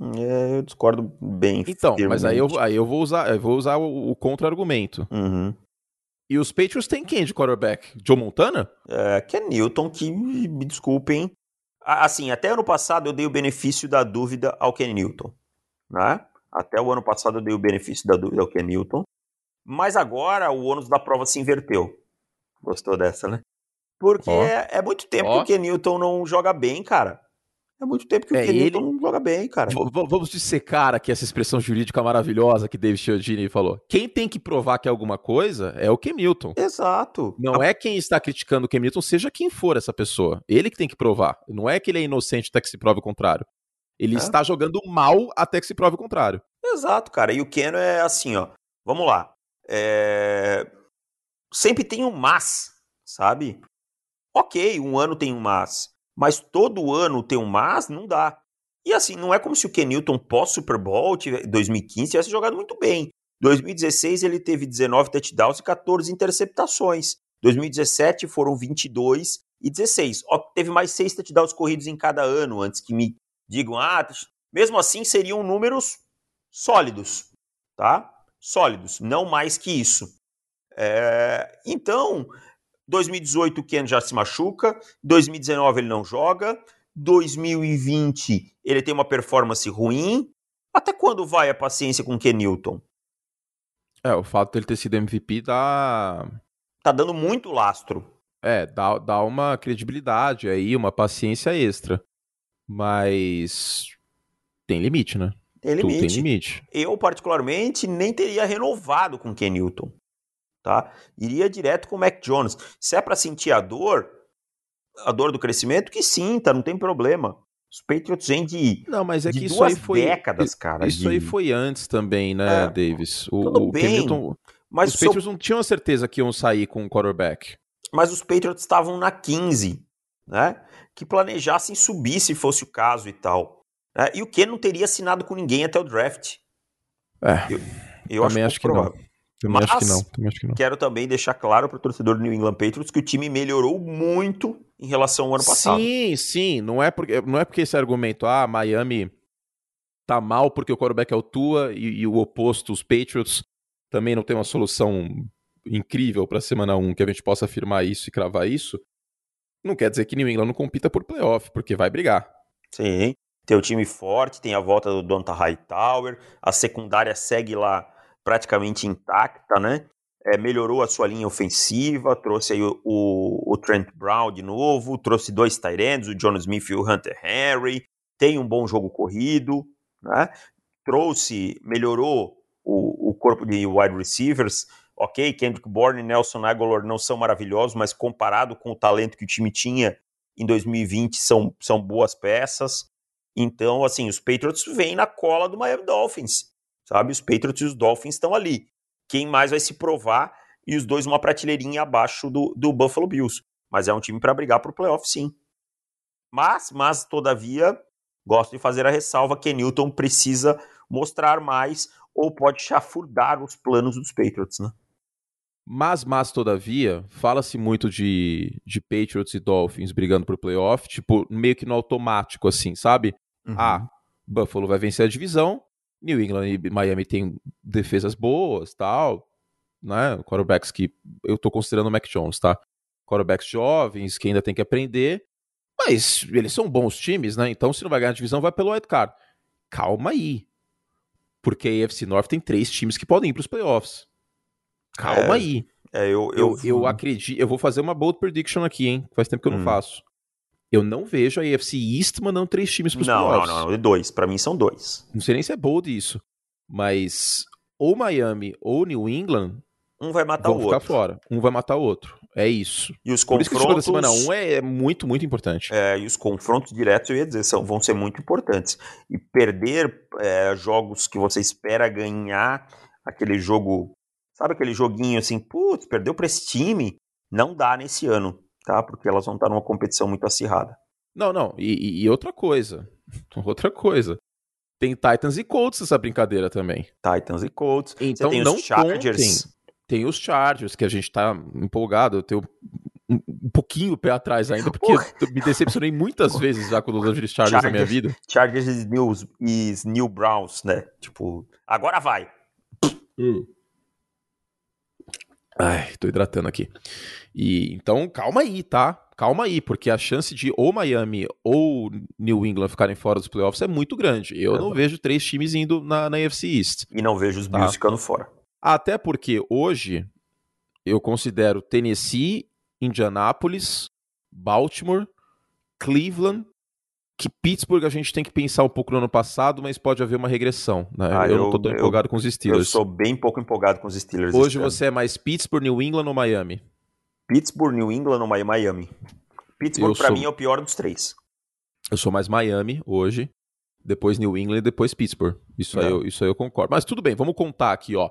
É, eu discordo bem. Então, mas aí eu, aí eu vou usar, eu vou usar o, o contra-argumento. Uhum. E os Patriots têm quem de quarterback? Joe Montana? É, que é Newton, que me desculpem. Assim, até ano passado eu dei o benefício da dúvida ao Ken Newton. Né? Até o ano passado eu dei o benefício da dúvida ao Ken Newton. Mas agora o ônus da prova se inverteu. Gostou dessa, né? Porque Ó. é, é muito tempo Ó. que o Ken Newton não joga bem, cara. É muito tempo que É, o Ken ele- Newton não joga bem, cara. V- vamos dissecar aqui essa expressão jurídica maravilhosa que David Chiodini falou. Quem tem que provar que é alguma coisa é o Newton. Exato. Não é quem está criticando o Newton, seja quem for essa pessoa. Ele que tem que provar. Não é que ele é inocente até que se prove o contrário. Ele É. está jogando mal até que se prove o contrário. Exato, cara. E o Keno é assim, ó. Vamos lá. É, Sempre tem um mas, sabe? Ok, um ano tem um mas. Mas todo ano ter um mas não dá. E assim, não é como se o Ken Newton pós-Super Bowl 2015 tivesse jogado muito bem. 2016 ele teve 19 touchdowns e 14 interceptações. 2017 foram 22 e 16. Ó, teve mais 6 touchdowns corridos em cada ano, antes que me digam, ah, mesmo assim seriam números sólidos, tá? Sólidos, não mais que isso. É, então, 2018 o Ken já se machuca, 2019 ele não joga, 2020 ele tem uma performance ruim. Até quando vai a paciência com o Ken Newton? É, o fato dele ter sido MVP dá. Tá dando muito lastro. É, dá, dá uma credibilidade aí, uma paciência extra. Mas. Tem limite, né? Tem limite. Tem limite. Eu, particularmente, nem teria renovado com o Ken Newton. Tá? Iria direto com o Mac Jones. Se é para sentir a dor, a dor do crescimento, que sinta, não tem problema. Os Patriots vêm de, não, mas é que isso aí foi, décadas, cara. Isso de... aí foi antes também, né, É, Davis? O, tudo o bem, Newton- Mas, os seu- Patriots não tinham certeza que iam sair com o quarterback. mas os Patriots estavam na 15, né? Que planejassem subir se fosse o caso e tal. né? E o Ken não teria assinado com ninguém até o draft. É, Eu Também acho, acho que pouco não. Também acho que Mas- não. Também acho que não. Quero também deixar claro para o torcedor do New England Patriots que o time melhorou muito em relação ao ano passado. Sim, sim. Não é porque, não é porque esse argumento, ah, Miami tá mal porque o quarterback é o Tua e, e o oposto, os Patriots, também não tem uma solução incrível para semana 1 que a gente possa afirmar isso e cravar isso. Não quer dizer que New England não compita por playoff, porque vai brigar. Sim. Tem o time forte, tem a volta do Donta Hightower, a secundária segue lá praticamente intacta, né? É, melhorou a sua linha ofensiva, trouxe aí o, o- o Trent Brown de novo, trouxe dois ends, o John Smith e o Hunter Henry, tem um bom jogo corrido, né? Trouxe, melhorou o, o corpo de wide receivers, ok, Kendrick Bourne e Nelson Aguilar não são maravilhosos, mas comparado com o talento que o time tinha em 2020 são, são boas peças. Então, assim, os Patriots vêm na cola do Miami Dolphins, sabe? Os Patriots e os Dolphins estão ali. Quem mais vai se provar? E os dois uma prateleirinha abaixo do, do Buffalo Bills. Mas é um time para brigar pro playoff, sim. Mas, mas, todavia, gosto de fazer a ressalva que Newton precisa mostrar mais ou pode chafurdar os planos dos Patriots, né? Mas, mas, todavia, fala-se muito de, de Patriots e Dolphins brigando por playoff, tipo, meio que no automático, assim, sabe? Ah, Buffalo vai vencer a divisão, New England e Miami tem defesas boas, tal, né? Quarterbacks que eu tô considerando o Mac Jones, tá? Quarterbacks jovens que ainda tem que aprender, mas eles são bons times, né? Então, se não vai ganhar a divisão, vai pelo wild card. Calma aí. Porque a AFC North tem três times que podem ir pros playoffs. Calma É, aí. É, eu, Eu, eu, eu acredito. Eu vou fazer uma bold prediction aqui, hein? Faz tempo que eu não Hum. faço. Eu não vejo a AFC East mandando três times pros Não, não, playoffs. não, não, dois. Pra mim são dois. Não sei nem se é bold isso. Mas ou Miami ou New England Um vai matar o ficar outro. fora. Um vai matar o outro. É isso. E os Por isso que o da confrontos. semana 1 um é, é muito, muito importante. É, e os confrontos diretos, eu ia dizer, são, vão ser muito importantes. E perder é, jogos que você espera ganhar, aquele jogo, sabe aquele joguinho assim, putz, perdeu pra esse time, não dá nesse ano, tá? Porque elas vão estar numa competição muito acirrada. Não, não. E, e- outra coisa. Outra coisa. Tem Titans e Colts nessa brincadeira também. Titans e Colts. Então não os Chargers. Tem os Chargers, que a gente tá empolgado. Eu tenho um, um pouquinho o pé atrás ainda, porque eu me decepcionei muitas vezes já com os Los Angeles Chargers na minha Chargers. vida. Chargers e New, e New Browns, né? Tipo, agora vai. Ai, tô hidratando aqui. E então, calma aí, tá? Calma aí, porque a chance de ou Miami ou New England ficarem fora dos playoffs é muito grande. Eu É. não vejo três times indo na, na AFC East. E não vejo os Tá. Bills ficando fora. Até porque hoje eu considero Tennessee, Indianápolis, Baltimore, Cleveland, que Pittsburgh a gente tem que pensar um pouco no ano passado, mas pode haver uma regressão. Né? Ah, eu, não eu- tô tão eu- empolgado com os Eu Steelers. sou bem pouco empolgado com os Steelers. Hoje esse ano. você é mais Pittsburgh, New England ou Miami? Pittsburgh, New England ou Miami? Pittsburgh, Eu pra sou- mim, é o pior dos três. Eu sou mais Miami hoje, depois New England e depois Pittsburgh. Isso, aí É. eu, isso aí eu concordo. Mas tudo bem, vamos contar aqui, ó.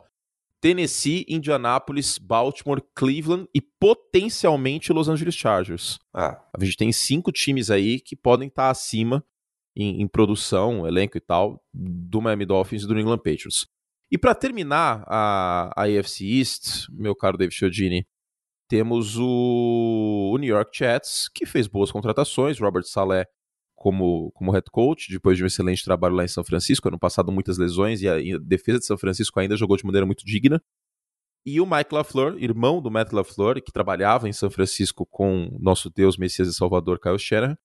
Tennessee, Indianapolis, Baltimore, Cleveland e potencialmente Los Angeles Chargers. Ah, A gente tem cinco times aí que podem estar acima em, em produção, elenco e tal, do Miami Dolphins e do New England Patriots. E para terminar a, a AFC East, meu caro David Chiodini, temos o, o, New York Jets, que fez boas contratações, Robert Saleh como, como head coach, depois de um excelente trabalho lá em São Francisco, ano passado muitas lesões, e a, e a defesa de São Francisco ainda jogou de maneira muito digna. E o Mike LaFleur, irmão do Matt LaFleur, que trabalhava em São Francisco com nosso Deus, Messias e Salvador, Kyle Shanahan,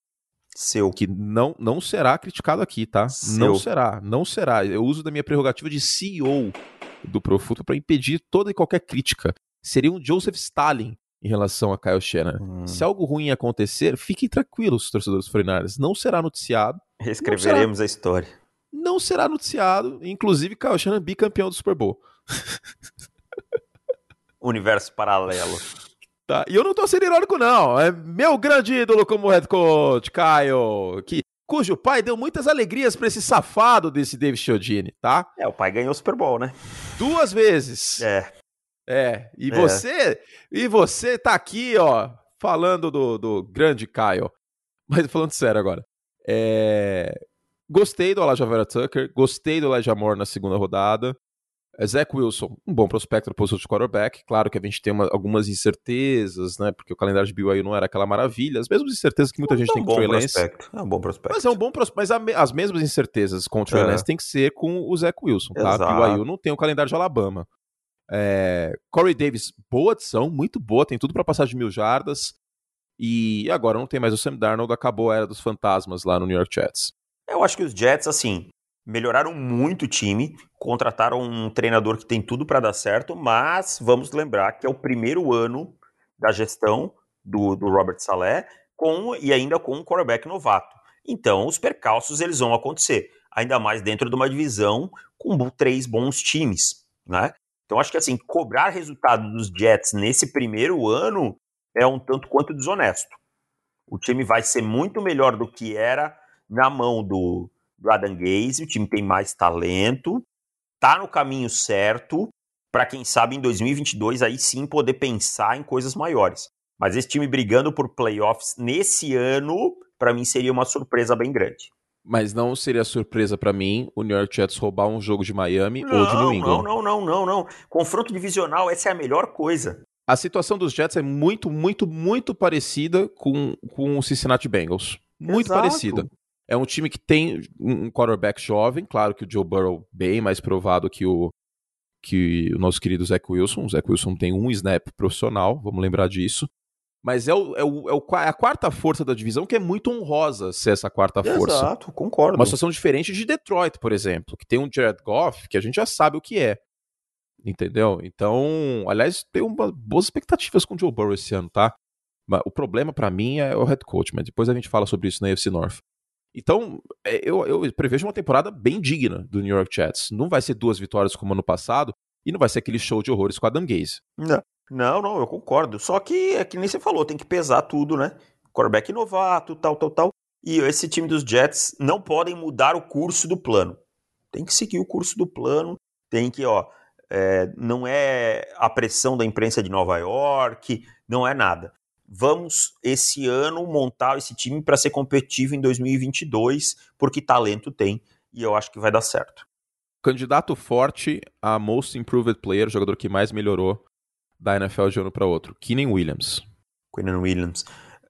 seu. Que não, não será criticado aqui, tá? Seu. Não será, não será. Eu uso da minha prerrogativa de CEO do Profuto para impedir toda e qualquer crítica. Seria um Joseph Stalin em relação a Kyle Shanahan. Hum. Se algo ruim acontecer, fiquem tranquilos, torcedores foreigners. Não será noticiado. Reescreveremos será, a história. Não será noticiado. Inclusive, Kyle Shanahan bicampeão do Super Bowl. Universo paralelo. Tá? E eu não tô sendo irônico, não. É meu grande ídolo como head coach, Caio, que, cujo pai deu muitas alegrias para esse safado desse David Chiodini, tá? É, o pai ganhou o Super Bowl, né? Duas vezes. É. É, e é. você e você tá aqui, ó, falando do, do grande Caio. Mas falando sério agora. É... Gostei do Elijah Vera Tucker, gostei do Elijah Moore na segunda rodada. É, Zach Wilson, um bom prospecto para posição de quarterback. Claro que a gente tem uma, algumas incertezas, né? Porque o calendário de BYU não era aquela maravilha. As mesmas incertezas que muita gente é um tem com o Trey Lance. É um bom prospecto. Mas é um bom prospecto. Mas a, as mesmas incertezas com o Trey é. Lance tem que ser com o Zach Wilson, tá? Exato. BYU não tem o calendário de Alabama. É, Corey Davis, boa adição, muito boa, tem tudo para passar de mil jardas. E agora não tem mais o Sam Darnold, acabou a era dos fantasmas lá no New York Jets. Eu acho que os Jets, assim, melhoraram muito o time, contrataram um treinador que tem tudo para dar certo, mas vamos lembrar que é o primeiro ano da gestão do, do Robert Saleh com e ainda com um quarterback novato. Então, os percalços eles vão acontecer, ainda mais dentro de uma divisão com três bons times, né? Então, acho que assim, cobrar resultado dos Jets nesse primeiro ano é um tanto quanto desonesto. O time vai ser muito melhor do que era na mão do, do Adam Gaze, o time tem mais talento, tá no caminho certo para quem sabe em 2022 aí sim poder pensar em coisas maiores. Mas esse time brigando por playoffs nesse ano, para mim seria uma surpresa bem grande. Mas não seria surpresa para mim o New York Jets roubar um jogo de Miami não, ou de New England. Não, não, não, não, não. Confronto divisional, essa é a melhor coisa. A situação dos Jets é muito, muito, muito parecida com, com o Cincinnati Bengals. Muito Exato. parecida. É um time que tem um quarterback jovem, claro que o Joe Burrow bem mais provado que o, que o nosso querido Zach Wilson. O Zach Wilson tem um snap profissional, vamos lembrar disso. Mas é, o, é, o, é, o, é a quarta força da divisão que é muito honrosa ser essa quarta força. Exato, concordo. Uma situação diferente de Detroit, por exemplo, que tem um Jared Goff que a gente já sabe o que é. Entendeu? Então, aliás, tenho uma, boas expectativas com o Joe Burrow esse ano, tá? O problema para mim é o head coach, mas depois a gente fala sobre isso na UFC North. Então, é, eu, eu prevejo uma temporada bem digna do New York Jets. Não vai ser duas vitórias como ano passado, e não vai ser aquele show de horrores com a Adam Gaze. Não, não, não, eu concordo. Só que é que nem você falou, tem que pesar tudo, né? Quarterback novato, tal, tal, tal. E esse time dos Jets não podem mudar o curso do plano. Tem que seguir o curso do plano, tem que, ó, é, não é a pressão da imprensa de Nova York, não é nada vamos esse ano montar esse time para ser competitivo em 2022, porque talento tem e eu acho que vai dar certo. Candidato forte a Most Improved Player, jogador que mais melhorou da NFL de ano para outro, Keenan Williams. Keenan Williams.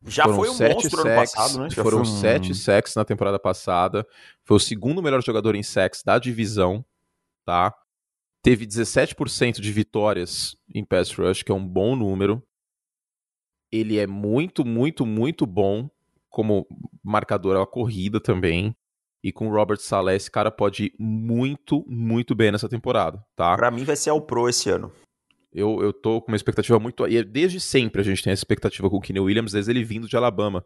Já foram foi um sete monstro sacks, ano passado, né? Já foram um... sete sacks na temporada passada. Foi o segundo melhor jogador em sacks da divisão, tá? Teve 17% de vitórias em pass rush, que é um bom número ele é muito, muito, muito bom como marcador à corrida também. E com o Robert Saleh, esse cara pode ir muito, muito bem nessa temporada, tá? Pra mim vai ser o Pro esse ano. Eu, eu tô com uma expectativa muito. E desde sempre a gente tem essa expectativa com o Kenny Williams, desde ele vindo de Alabama.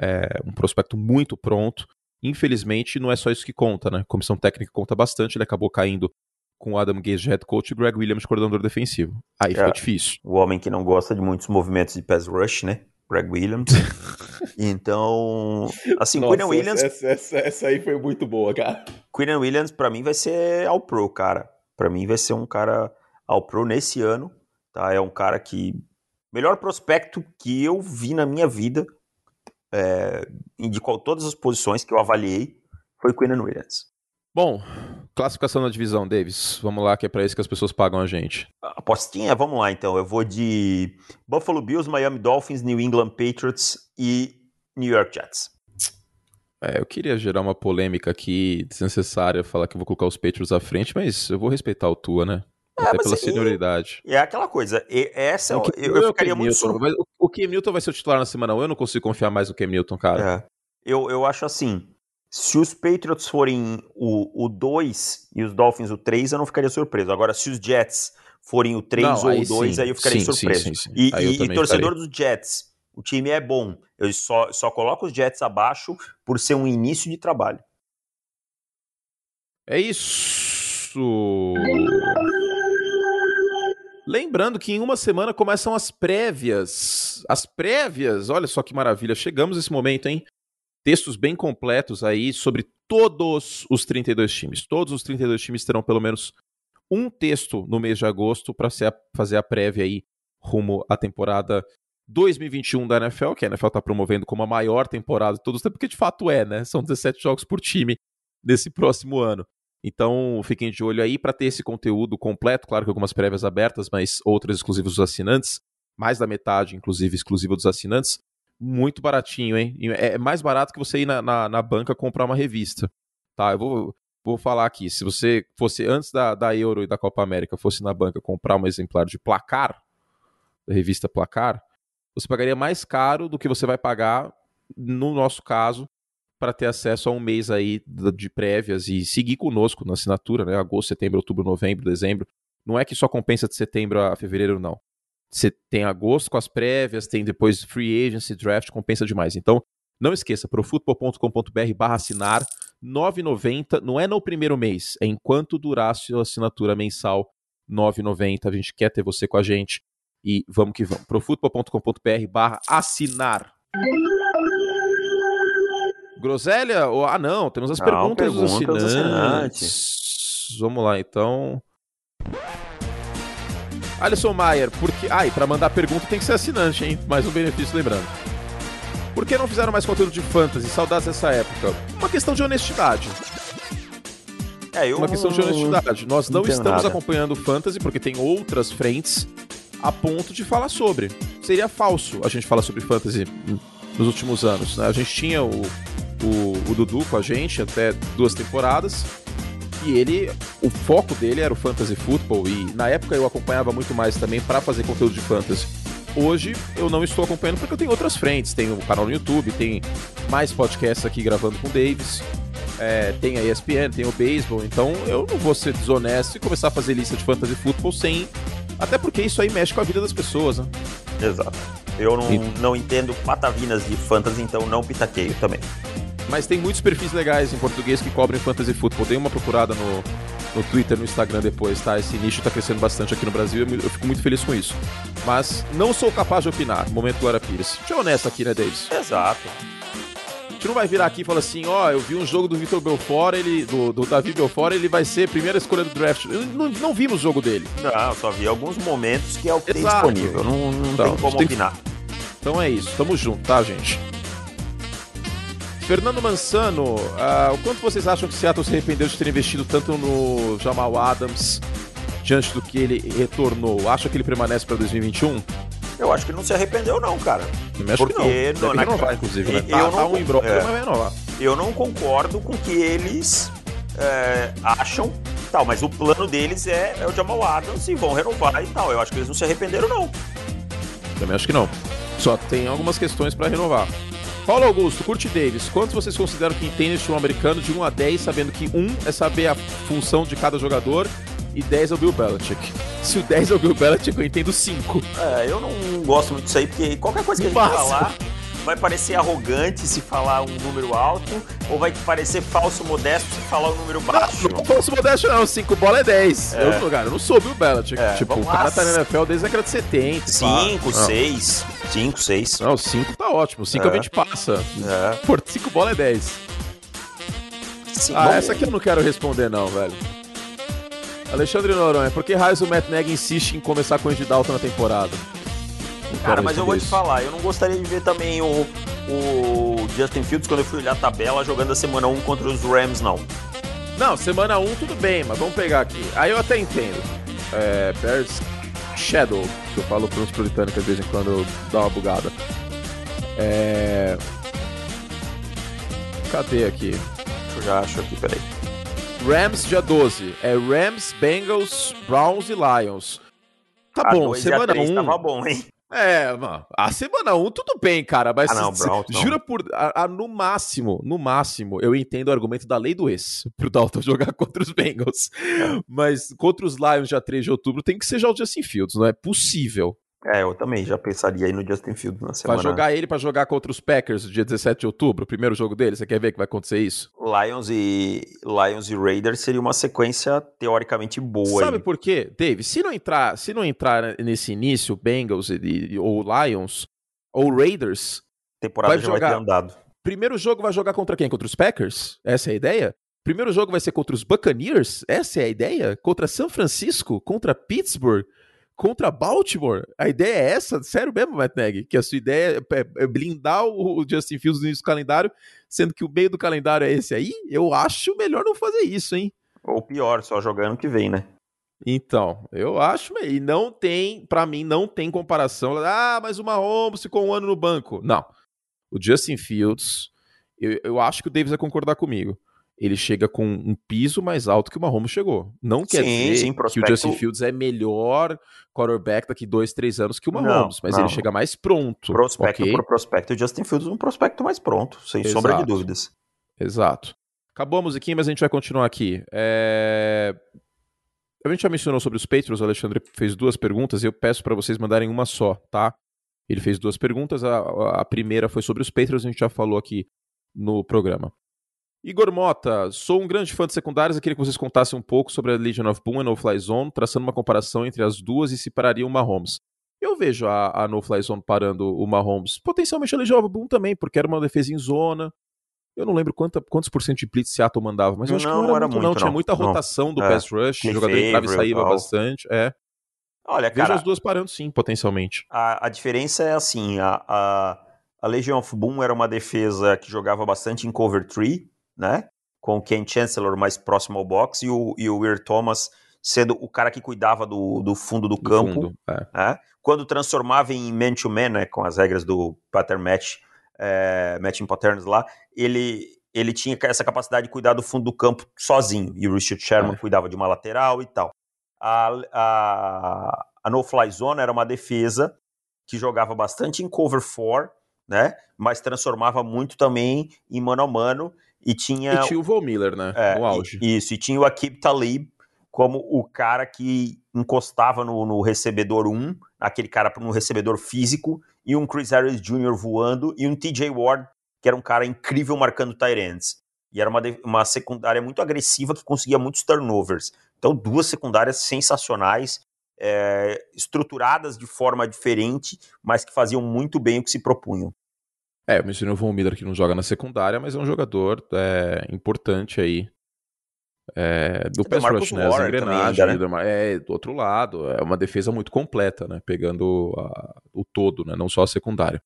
É um prospecto muito pronto. Infelizmente, não é só isso que conta, né? A comissão técnica conta bastante, ele acabou caindo com o Adam Gaze head coach e Greg Williams coordenador defensivo. Aí é, difícil. O homem que não gosta de muitos movimentos de pass rush, né? Greg Williams. então, assim, Nossa, Quinn Williams. Essa, essa, essa, aí foi muito boa, cara. Quinn Williams, para mim, vai ser All Pro, cara. Para mim, vai ser um cara All Pro nesse ano. Tá? É um cara que. Melhor prospecto que eu vi na minha vida. É, de qual, todas as posições que eu avaliei. foi Quinn Williams. Bom, classificação na divisão, Davis. Vamos lá, que é para isso que as pessoas pagam a gente. Apostinha? Vamos lá então. Eu vou de Buffalo Bills, Miami Dolphins, New England Patriots e New York Jets. É, eu queria gerar uma polêmica aqui desnecessária, falar que eu vou colocar os Patriots à frente, mas eu vou respeitar o Tua, né? É, Até mas pela e- senioridade. É aquela coisa. Essa O eu, eu, é o ficaria muito surpreso. mas o- Cam Newton vai ser o titular na semana 1, eu não consigo confiar mais no Cam Newton, cara. É. Eu, eu acho assim. Se os Patriots forem o 2 e os Dolphins o 3, eu não ficaria surpreso. Agora, se os Jets forem o 3 Não, ou o 2, sim. aí eu ficaria Sim, surpreso. sim, sim. E, eu e- e torcedor dos Jets, o time é bom. Eu só, só coloco os Jets abaixo por ser um início de trabalho. É isso! Lembrando que em uma semana começam as prévias. As prévias, olha só que maravilha. Chegamos nesse momento, hein? Textos bem completos aí sobre todos os 32 times. Todos os 32 times terão pelo menos um texto no mês de agosto para fazer a prévia aí rumo à temporada 2021 da NFL, que a NFL está promovendo como a maior temporada de todos os tempos, porque de fato é, né? São 17 jogos por time nesse próximo ano. Então, fiquem de olho aí para ter esse conteúdo completo. Claro que algumas prévias abertas, mas outras exclusivas dos assinantes. Mais da metade, inclusive, exclusiva dos assinantes. Muito baratinho, hein? É mais barato que você ir na, na, na banca comprar uma revista. Tá, eu vou, vou falar aqui. Se você fosse, antes da, da Euro e da Copa América, fosse na banca comprar um exemplar de placar, da revista Placar, você pagaria mais caro do que você vai pagar, no nosso caso, para ter acesso a um mês aí de prévias e seguir conosco na assinatura, né? Agosto, setembro, outubro, novembro, dezembro. Não é que só compensa de setembro a fevereiro, não. Você tem agosto com as prévias, tem depois free agency, draft, compensa demais. Então, não esqueça, profutbol.com.br barra assinar, 9,90, não é no primeiro mês, é enquanto durar a sua assinatura mensal, 9,90. A gente quer ter você com a gente e vamos que vamos. profutbol.com.br barra assinar. Groselha? ou- Ah, não, temos as Não, perguntas perguntas dos assinantes. Vamos lá, então. Alisson Maier, porque. Ah, e pra mandar pergunta tem que ser assinante, hein? Mais um benefício lembrando. Por que não fizeram mais conteúdo de fantasy? Saudades dessa época. Uma questão de honestidade. É, eu Uma questão de honestidade. Nós não não estamos nada. acompanhando fantasy porque tem outras frentes a ponto de falar sobre. Seria falso a gente falar sobre fantasy nos últimos anos. né? A gente tinha o, o, o Dudu com a gente até duas temporadas. E ele, o foco dele era o fantasy football. E na época eu acompanhava muito mais também para fazer conteúdo de fantasy. Hoje eu não estou acompanhando porque eu tenho outras frentes. Tem o canal no YouTube, tem mais podcasts aqui gravando com o Davis. É, tem a ESPN, tem o beisebol, então eu não vou ser desonesto e começar a fazer lista de fantasy football sem. Até porque isso aí mexe com a vida das pessoas, né? Exato. Eu não, E- não entendo patavinas de fantasy, então não pitaqueio também. Mas tem muitos perfis legais em português que cobrem fantasy football. Dei uma procurada no, no Twitter, no Instagram depois, tá? Esse nicho tá crescendo bastante aqui no Brasil e eu eu fico muito feliz com isso. Mas não sou capaz de opinar. Momento Glória Pires. Deixa eu honesto aqui, né, Davis? Exato. A gente não vai virar aqui e falar assim, ó, eu vi um jogo do Vitor Belfort, ele, do, do Davi Belfort, ele vai ser a primeira escolha do draft. Eu não, não vimos o jogo dele. Não, só vi alguns momentos que é o que Exato. tem disponível. Não, não Então, tem como tem opinar. Então é isso, tamo junto, tá, gente? Fernando Mansano, ah, o quanto vocês acham que Seattle se arrependeu de ter investido tanto no Jamal Adams diante do que ele retornou? Acha que ele permanece para 2021? Eu acho que não se arrependeu, não, cara. Também acho que não. Porque Deve na- renovar, inclusive, né? Eu Tá, não- tá um é. mas vai renovar. Eu não concordo com o que eles é, acham tal, mas o plano deles é, é o Jamal Adams e vão renovar e tal. Eu acho que eles não se arrependeram, não. Também acho que não. Só tem algumas questões para renovar. Paulo Augusto, Curti Davis, quantos vocês consideram que entendem o futebol americano de 1 a 10, sabendo que 1 é saber a função de cada jogador e 10 é o Bill Belichick? Se o 10 é o Bill Belichick, eu entendo 5. É, eu não gosto muito disso aí, porque qualquer coisa que a gente Massa. falar vai parecer arrogante se falar um número alto, ou vai parecer falso modesto se falar um número baixo. Não falso modesto não, 5 bola é 10. É. Eu, cara, eu não sou o Belichick. É, tipo, o cara tá na NFL desde a década de 70. pá. 5, Não. 6, 5, 6. Não, 5 tá ótimo. 5 É. a gente passa. É. Por 5 bola é 10. Sim, Ah, bom, essa aqui eu não quero responder, não, velho. Alexandre Noronha, por que raios o Matt Nagy insiste em começar com o Andy Dalton na temporada? Cara, mas eu vou responder te isso. falar, eu não gostaria de ver também o, o Justin Fields quando eu fui olhar a tabela jogando a semana 1 contra os Rams, não. Não, semana 1 tudo bem, mas vamos pegar aqui. Aí eu até entendo. É, Bears Shadow, que eu falo para os britânicos de vez em quando dá uma bugada. É... Cadê aqui? Eu já acho aqui, peraí. Rams dia 12. É Rams, Bengals, Browns e Lions. Tá A bom, semana três 1. tava bom, hein? É, mano, a semana 1 tudo bem, cara, mas Ah, não, não. jura por. A, a- no máximo, no máximo, eu entendo o argumento da lei do ex pro Dalton jogar contra os Bengals. É. Mas contra os Lions dia 3 de outubro tem que ser já o Justin Fields, não é possível. É, eu também já pensaria aí no Justin Fields na semana. Vai jogar ele pra jogar contra os Packers dia 17 de outubro, o primeiro jogo dele. Você quer ver que vai acontecer isso? Lions e Lions e Raiders seria uma sequência teoricamente boa Sabe aí. por quê, Dave? Se não entrar, se não entrar nesse início, Bengals e, ou Lions ou Raiders, Temporada vai já vai jogar. ter andado. primeiro jogo vai jogar contra quem? Contra os Packers? Essa é a ideia? Primeiro jogo vai ser contra os Buccaneers? Essa é a ideia? Contra São Francisco? Contra Pittsburgh? Contra Baltimore? A ideia é essa? Sério mesmo, Matt Nagy? Que a sua ideia é- é blindar o Justin Fields no início do calendário, sendo que o meio do calendário é esse aí? Eu acho melhor não fazer isso, hein? Ou pior, só jogando que vem, né? Então, eu acho, e não tem, pra mim, não tem comparação. Ah, mas o Mahomes ficou um ano no banco. Não. O Justin Fields, eu, eu acho que o Davis vai concordar comigo. Ele chega com um piso mais alto que o Mahomes chegou. Não quer Sim, dizer sim, que o prospecto- Justin Fields é melhor quarterback daqui dois, três anos que o Não, Mahomes, mas não. ele chega mais pronto. Prospecto ok? por prospecto, o Justin Fields é um prospecto mais pronto, sem sombra de Exato. dúvidas. Exato. Acabou a musiquinha, mas a gente vai continuar aqui. É, A gente já mencionou sobre os Patriots, o Alexandre fez duas perguntas e eu peço para vocês mandarem uma só, tá? Ele fez duas perguntas, a, a primeira foi sobre os Patriots, a gente já falou aqui no programa. Igor Mota, sou um grande fã de secundárias e queria que vocês contassem um pouco sobre a Legion of Boom e a No Fly Zone, traçando uma comparação entre as duas e se pararia o Mahomes. Eu vejo a, a No Fly Zone parando o Mahomes, potencialmente a Legion of Boom também, porque era uma defesa em zona. Eu não lembro quantos por cento de blitz Seattle mandava, mas eu acho que Não, não era, era muito, não. muito, Tinha não. muita Não. rotação do É. pass rush, o jogador entrava e saía bastante. É. Olha, Vejo cara, as duas parando sim, potencialmente. a, a diferença é assim, a, a, a Legion of Boom era uma defesa que jogava bastante em cover 3, né? Com o Ken Chancellor mais próximo ao box e o, e o Weir Thomas sendo o cara que cuidava do, do fundo do, Do campo. fundo. É. né? Quando transformava em man-to-man, né, com as regras do pattern match, é, matching patterns lá, ele, ele tinha essa capacidade de cuidar do fundo do campo sozinho. E o Richard Sherman É. cuidava de uma lateral e tal. A, a, a no-fly zone era uma defesa que jogava bastante em cover 4, né, mas transformava muito também em mano a mano e tinha E tinha o Von Miller, né? é, no auge. e- Isso, e tinha o Akib Talib como o cara que encostava no, no recebedor 1, aquele cara no recebedor físico, e um Chris Harris Jr. voando, e um TJ Ward, que era um cara incrível marcando ends. E era uma, uma secundária muito agressiva que conseguia muitos turnovers. Então, duas secundárias sensacionais, é, estruturadas de forma diferente, mas que faziam muito bem o que se propunham. É, eu mencionei o Von Miller que não joga na secundária, mas é um jogador é, importante aí. É, do pass rush, né? As engrenagens. ainda, né? É, do outro lado, é uma defesa muito completa, né? Pegando a- o todo, né? Não só a secundária.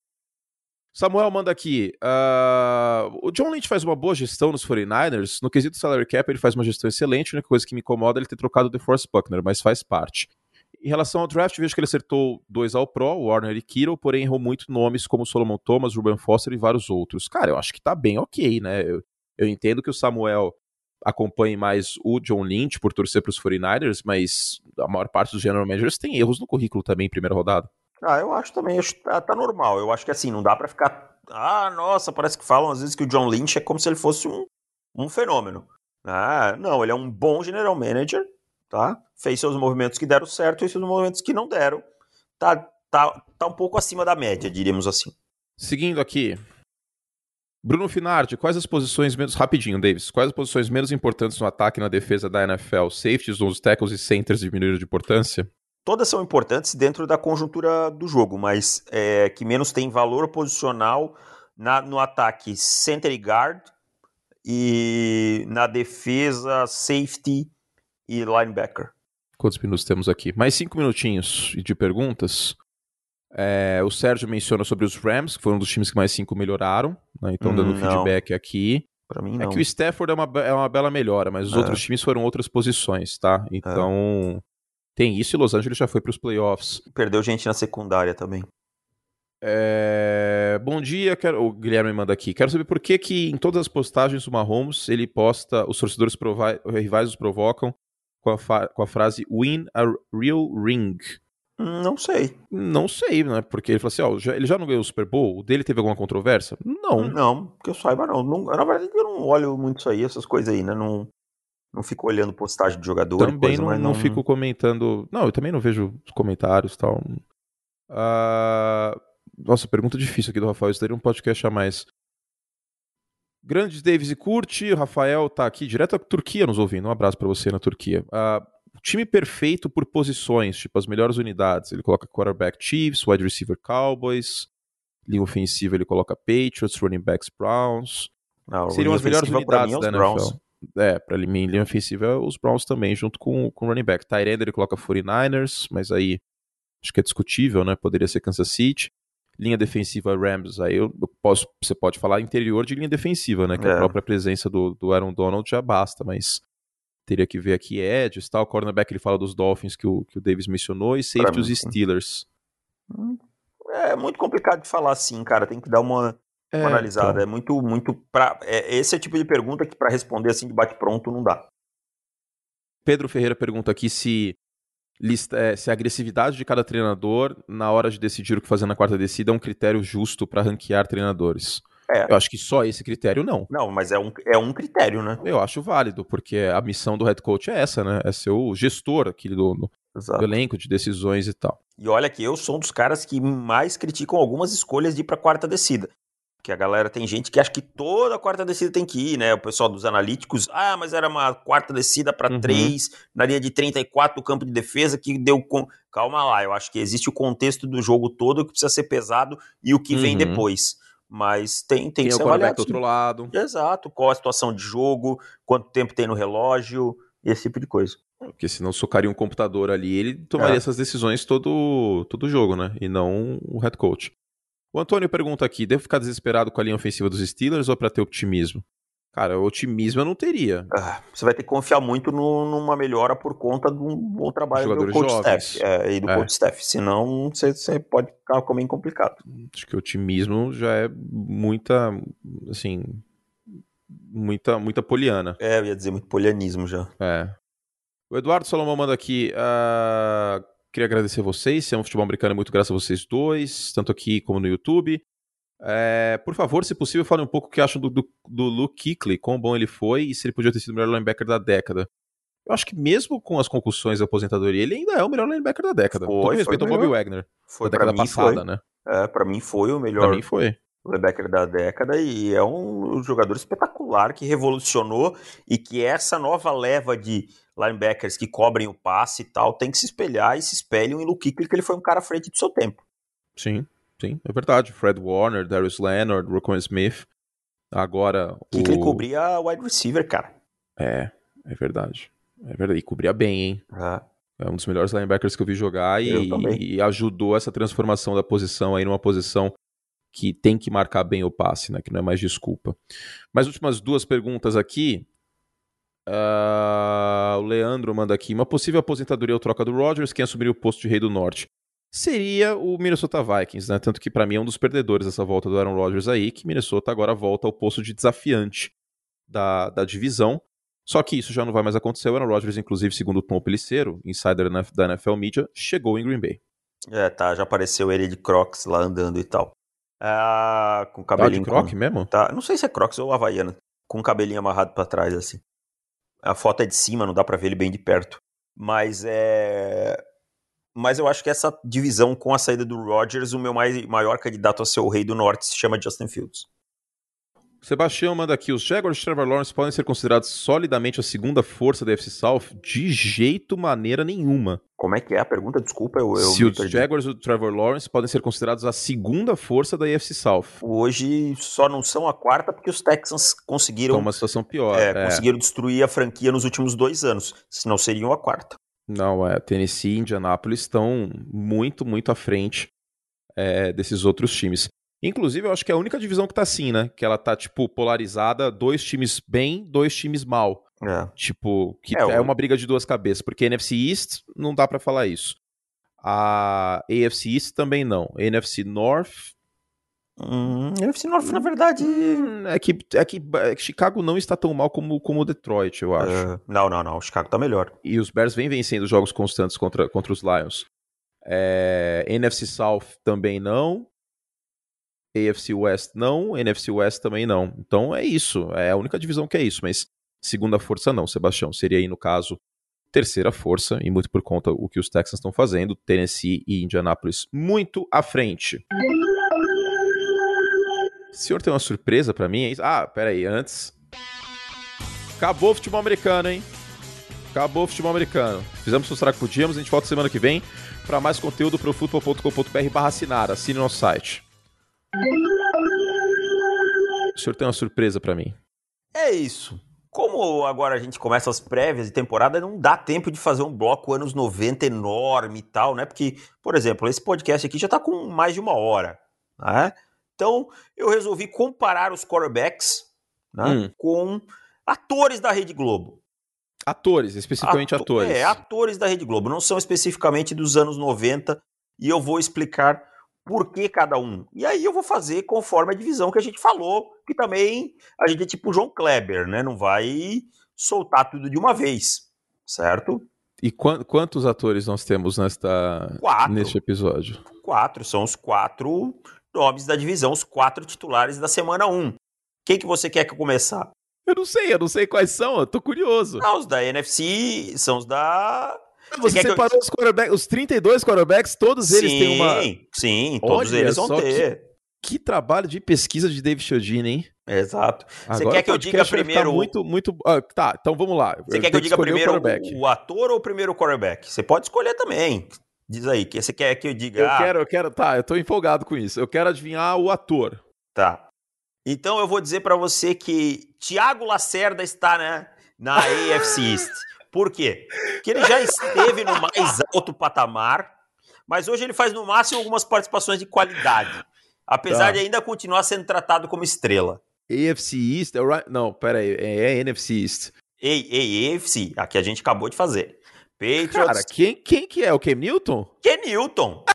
Samuel manda aqui. ah, o John Lynch faz uma boa gestão nos 49ers. No quesito salary cap, ele faz uma gestão excelente. A única coisa que me incomoda é ele ter trocado o DeForest Buckner, mas faz parte. Em relação ao draft, vejo que ele acertou dois ao Pro, Warner e Kittle, porém errou muito nomes como Solomon Thomas, Ruben Foster e vários outros. Cara, eu acho que tá bem ok, né? Eu, eu entendo que o Samuel acompanhe mais o John Lynch por torcer pros 49ers, mas a maior parte dos general managers tem erros no currículo também em primeira rodada. Ah, eu acho também, acho que tá, tá normal. Eu acho que assim, não dá pra ficar. Ah, nossa, parece que falam às vezes que o John Lynch é como se ele fosse um, um fenômeno. Ah, não, ele é um bom general manager, tá? Fez seus movimentos que deram certo e seus movimentos que não deram. Tá, tá, tá um pouco acima da média, diríamos assim. Seguindo aqui. Bruno Finardi, quais as posições menos. Rapidinho, Davis. Quais as posições menos importantes no ataque e na defesa da NFL? Safeties, os tackles e centers diminuíram de importância? Todas são importantes dentro da conjuntura do jogo, mas é, que menos tem valor posicional na, no ataque center e guard e na defesa safety e linebacker. Quantos minutos temos aqui? Mais cinco minutinhos de perguntas. É, o Sérgio menciona sobre os Rams, que foram um dos times que mais cinco melhoraram, né? então Hum, dando não. feedback aqui. Pra mim É não. que o Stafford é uma, é uma bela melhora, mas os É. outros times foram outras posições, tá? Então tem isso e Los Angeles já foi para os playoffs. Perdeu gente na secundária também. É, Bom dia, quero... o Guilherme manda aqui. Quero saber por que, que em todas as postagens do Mahomes ele posta os torcedores provi... rivais os provocam com a, com a frase Win a real ring. Não sei. Não sei, né? Porque ele falou assim: ó, já- ele já não ganhou o Super Bowl? O dele teve alguma controvérsia? Não. Não, que eu saiba não. Não- Na verdade, eu não olho muito isso aí, essas coisas aí, né? Não, não fico olhando postagem de jogador Também coisa, não, mas não fico comentando. Não, eu também não vejo os comentários e tal. Ah, Nossa, pergunta difícil aqui do Rafael. Isso daria um podcast a mais. Grandes Davis e Curte, o Rafael tá aqui direto da Turquia nos ouvindo. Um abraço pra você na Turquia. Ah, o time perfeito por posições, tipo as melhores unidades. Ele coloca quarterback Chiefs, wide receiver Cowboys, linha ofensiva ele coloca Patriots, running backs Browns. Não, Seriam linha as melhores pra unidades mim é da NFL. Browns. É, pra mim, linha ofensiva é os Browns também, junto com, com o running back. Tyrande ele coloca 49ers, mas aí acho que é discutível, né? Poderia ser Kansas City. Linha defensiva Rams, aí eu eu posso, você pode falar interior de linha defensiva, né? Que a É. própria presença do, do Aaron Donald já basta, mas teria que ver aqui Edges, tal. Cornerback ele fala dos Dolphins que o, que o Davis mencionou, e safety os. Steelers. É muito complicado de falar assim, cara. Tem que dar uma, É, uma analisada. então. É muito, muito. Pra, é, esse é o tipo de pergunta que pra responder assim de bate-pronto não dá. Pedro Ferreira pergunta aqui se, lista- é, se a agressividade de cada treinador na hora de decidir o que fazer na quarta descida é um critério justo para ranquear treinadores. É. Eu acho que só esse critério não. Não, mas é um, é um critério, né? Eu acho válido, porque a missão do head coach é essa, né? É ser o gestor aquele do, do Exato. elenco de decisões e tal. E olha que eu sou um dos caras que mais criticam algumas escolhas de ir pra quarta descida. Porque a galera tem gente que acha que toda quarta descida tem que ir, né? O pessoal dos analíticos, ah, mas era uma quarta descida pra Uhum. três na linha de 34 do campo de defesa que deu com. Calma lá, eu acho que existe o contexto do jogo todo que precisa ser pesado e o que vem Uhum. depois. Mas tem, tem Tem que o ser avaliado. do outro lado. Exato, qual a situação de jogo, quanto tempo tem no relógio, esse tipo de coisa. Porque senão socaria um computador ali, ele tomaria É. essas decisões todo todo jogo, né? E não o head coach. O Antônio pergunta aqui: devo ficar desesperado com a linha ofensiva dos Steelers ou para ter otimismo? Cara, otimismo eu não teria. Ah, você vai ter que confiar muito no- numa melhora por conta de um bom trabalho do coach jovens. staff. É, e do É. coach staff. Senão você, você pode ficar com meio complicado. Acho que otimismo já é muita, assim, muita, muita poliana. É, eu ia dizer muito polianismo já. É. O Eduardo Salomão manda aqui. ah, queria agradecer vocês. Se é um futebol americano, é muito graças a vocês dois, tanto aqui como no YouTube. É, por favor, se possível, fale um pouco o que acham do, do, do Luke Kuechly, quão bom ele foi e se ele podia ter sido o melhor linebacker da década. Eu acho que mesmo com as concussões e aposentadoria, ele ainda é o melhor linebacker da década. Foi, Todo respeito ao o Bob melhor. Wagner, Foi da década mim passada, foi. né? É, pra mim foi o Pra melhor mim foi. linebacker da década e é um jogador espetacular que revolucionou e que essa nova leva de linebackers que cobrem o passe e tal tem que se espelhar e se espelham em Luke Kuechly, que ele foi um cara à frente do seu tempo. Sim, sim, é verdade. Fred Warner, Darius Leonard, Rocco Smith. Agora. O Kuechly o... cobria wide receiver, cara. É, é verdade. É verdade. E cobria bem, hein? É. É um dos melhores linebackers que eu vi jogar Eu e, e ajudou essa transformação da posição aí numa posição que tem que marcar bem o passe, né? Que não é mais desculpa. Mais últimas duas perguntas aqui. Ah, o Leandro manda aqui: uma possível aposentadoria ou troca do Rodgers, quem assumiria o posto de rei do norte? Seria o Minnesota Vikings, né? Tanto que pra mim é um dos perdedores dessa volta do Aaron Rodgers aí, que Minnesota agora volta ao posto de desafiante da, da divisão. Só que isso já não vai mais acontecer. O Aaron Rodgers, inclusive, segundo o Tom Peliceiro, insider da NFL Media, chegou em Green Bay. É, tá, já apareceu ele de Crocs lá andando e tal. Ah, com o Tá de cabelinho. croc com- mesmo? Tá, não sei se é Crocs ou Havaiana, com o cabelinho amarrado pra trás, assim. A foto é de cima, não dá pra ver ele bem de perto. Mas é. Mas eu acho que essa divisão com a saída do Rodgers, o meu mais, maior candidato a ser o rei do norte se chama Justin Fields. Sebastião manda aqui: os Jaguars de Trevor Lawrence podem ser considerados solidamente a segunda força da FC South? De jeito maneira nenhuma. Como é que é a pergunta? Desculpa, eu, eu Se os. Jaguars do Trevor Lawrence podem ser considerados a segunda força da AFC South. Hoje só não são a quarta porque os Texans conseguiram, Então, uma situação pior. é, é. conseguiram destruir a franquia nos últimos dois anos. Senão seriam a quarta. Não, é. Tennessee e Indianapolis estão muito, muito à frente. é, desses outros times. Inclusive, eu acho que é a única divisão que tá assim, né? Que ela tá, tipo, polarizada, dois times bem, dois times mal. É. Tipo, que É, é, uma briga de duas cabeças, porque NFC East não dá pra falar isso. A AFC East também não. A NFC North Hum, NFC North, na verdade. hum, é que, é que é que Chicago não está tão mal como como o Detroit, eu acho. é, não, não, não. O Chicago tá melhor. E os Bears vêm vencendo jogos constantes contra, contra os Lions. É, NFC South também não. AFC West não. NFC West também não. Então é isso. É a única divisão que é isso. Mas segunda força não, Sebastião. Seria aí, no caso, terceira força. E muito por conta do que os Texans estão fazendo. Tennessee e Indianapolis muito à frente. O senhor tem uma surpresa pra mim? é? Ah, peraí. Antes. Acabou o futebol americano, hein? Acabou o futebol americano. Fizemos o que podíamos, a gente volta semana que vem para mais conteúdo pro futebol.com.br barra assinar. Assine nosso site. O senhor tem uma surpresa para mim. É isso. Como agora a gente começa as prévias de temporada, não dá tempo de fazer um bloco anos 90 enorme e tal, né? Porque, por exemplo, esse podcast aqui já tá com mais de uma hora, né? Então, eu resolvi comparar os quarterbacks né, Hum. com atores da Rede Globo. Atores, especificamente Ato- atores. É, atores da Rede Globo. Não são especificamente dos anos 90 e eu vou explicar por que cada um. E aí eu vou fazer conforme a divisão que a gente falou, que também a gente é tipo o João Kleber, né? Não vai soltar tudo de uma vez, certo? E quan- quantos atores nós temos nesta, Quatro. neste episódio? Quatro, são os quatro nomes da divisão, os quatro titulares da semana 1. Quem que você quer que eu começar? Eu não sei, eu não sei quais são, eu tô curioso. Ah, os da NFC são os da Você eu- separou os quarterbacks, os 32 quarterbacks, todos eles sim, têm uma. Sim, todos Olha eles vão só que- ter. Que trabalho de pesquisa de David Chiodini, hein? Exato. Você Agora quer que eu diga primeiro- Muito, muito. ah, tá, então vamos lá. Você quer que eu diga primeiro o, o ator ou primeiro o quarterback? Você pode escolher também. Diz aí, que você quer que eu diga? Eu ah, quero, eu quero. Tá, eu tô empolgado com isso. Eu quero adivinhar o ator. Tá. Então eu vou dizer pra você que Thiago Lacerda está né, na AFC East. Por quê? Porque ele já esteve no mais alto patamar, mas hoje ele faz no máximo algumas participações de qualidade. Apesar Tá. de ainda continuar sendo tratado como estrela. AFC East? É Ry- Não, pera aí. É, é NFC East. Ei, ei, AFC, a que a gente acabou de fazer. Patriots, Cara, quem, quem que é? O Cam Newton? Kenilton.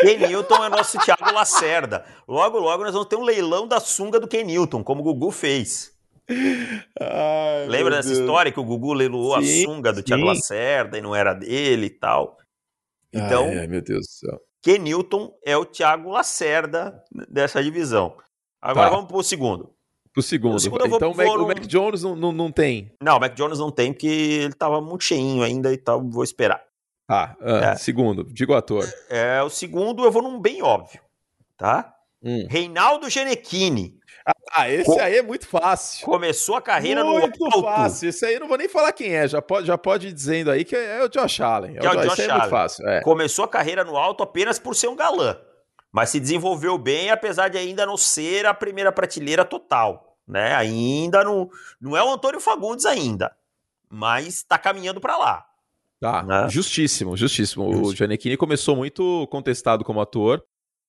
Kenilton é nosso Thiago Lacerda. Logo, logo nós vamos ter um leilão da sunga do Kenilton, como o Gugu fez. Ai, Lembra dessa Deus. história que o Gugu leiloou Sim, a sunga do sim. Thiago Lacerda e não era dele e tal? Então, Ai, ai, meu Deus do céu. Kenilton é o Thiago Lacerda dessa divisão. Agora Tá. vamos pro segundo. Pro segundo. Segundo eu vou então o Mac, pôr o Mac Jones não, não, não tem. Não, o Mac Jones não tem, porque ele tava muito cheinho ainda e tal, vou esperar. Tá, ah, É. segundo. Diga o ator. É, o segundo eu vou num bem óbvio, tá? Hum. Reinaldo Genechini. Ah, esse Co- aí é muito fácil. Começou a carreira muito no alto. fácil. Esse aí eu não vou nem falar quem é. Já pode, já pode ir dizendo aí que é o Josh Allen. Que é o Josh esse aí é Allen. muito fácil. É. Começou a carreira no alto apenas por ser um galã. Mas se desenvolveu bem, apesar de ainda não ser a primeira prateleira total. Né? Ainda não, não é o Antônio Fagundes ainda. Mas tá caminhando para lá. Tá, Né? justíssimo, justíssimo. O Justo. Giannichini começou muito contestado como ator,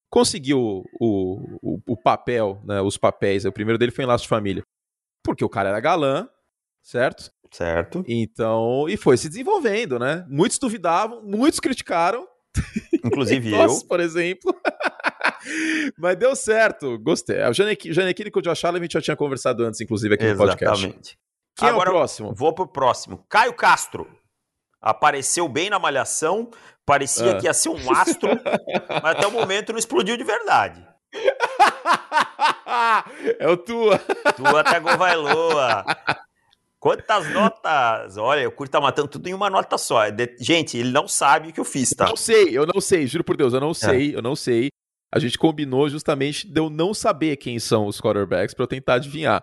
conseguiu o, o, o papel, né, os papéis. O primeiro dele foi em Laço de Família, porque o cara era galã, certo? Certo? Então, e foi se desenvolvendo, né? Muitos duvidavam, muitos criticaram, Inclusive eu. nós, por exemplo. Mas deu certo, gostei. O Giannichini com o Josh Allen a gente já tinha conversado antes, inclusive, aqui no podcast. Exatamente. Quem Agora- é o próximo? Vou pro próximo. Caio Castro. Apareceu bem na malhação. Parecia Ah. que ia ser um astro. mas até o momento não explodiu de verdade. é o Tua. Tu até Govailoa. Quantas notas? Olha, o Curto tá matando tudo em uma nota só. É de- Gente, ele não sabe o que eu fiz, tá? Não sei, eu não sei, juro por Deus, eu não sei, eu não sei. A gente combinou justamente de eu não saber quem são os quarterbacks pra eu tentar adivinhar.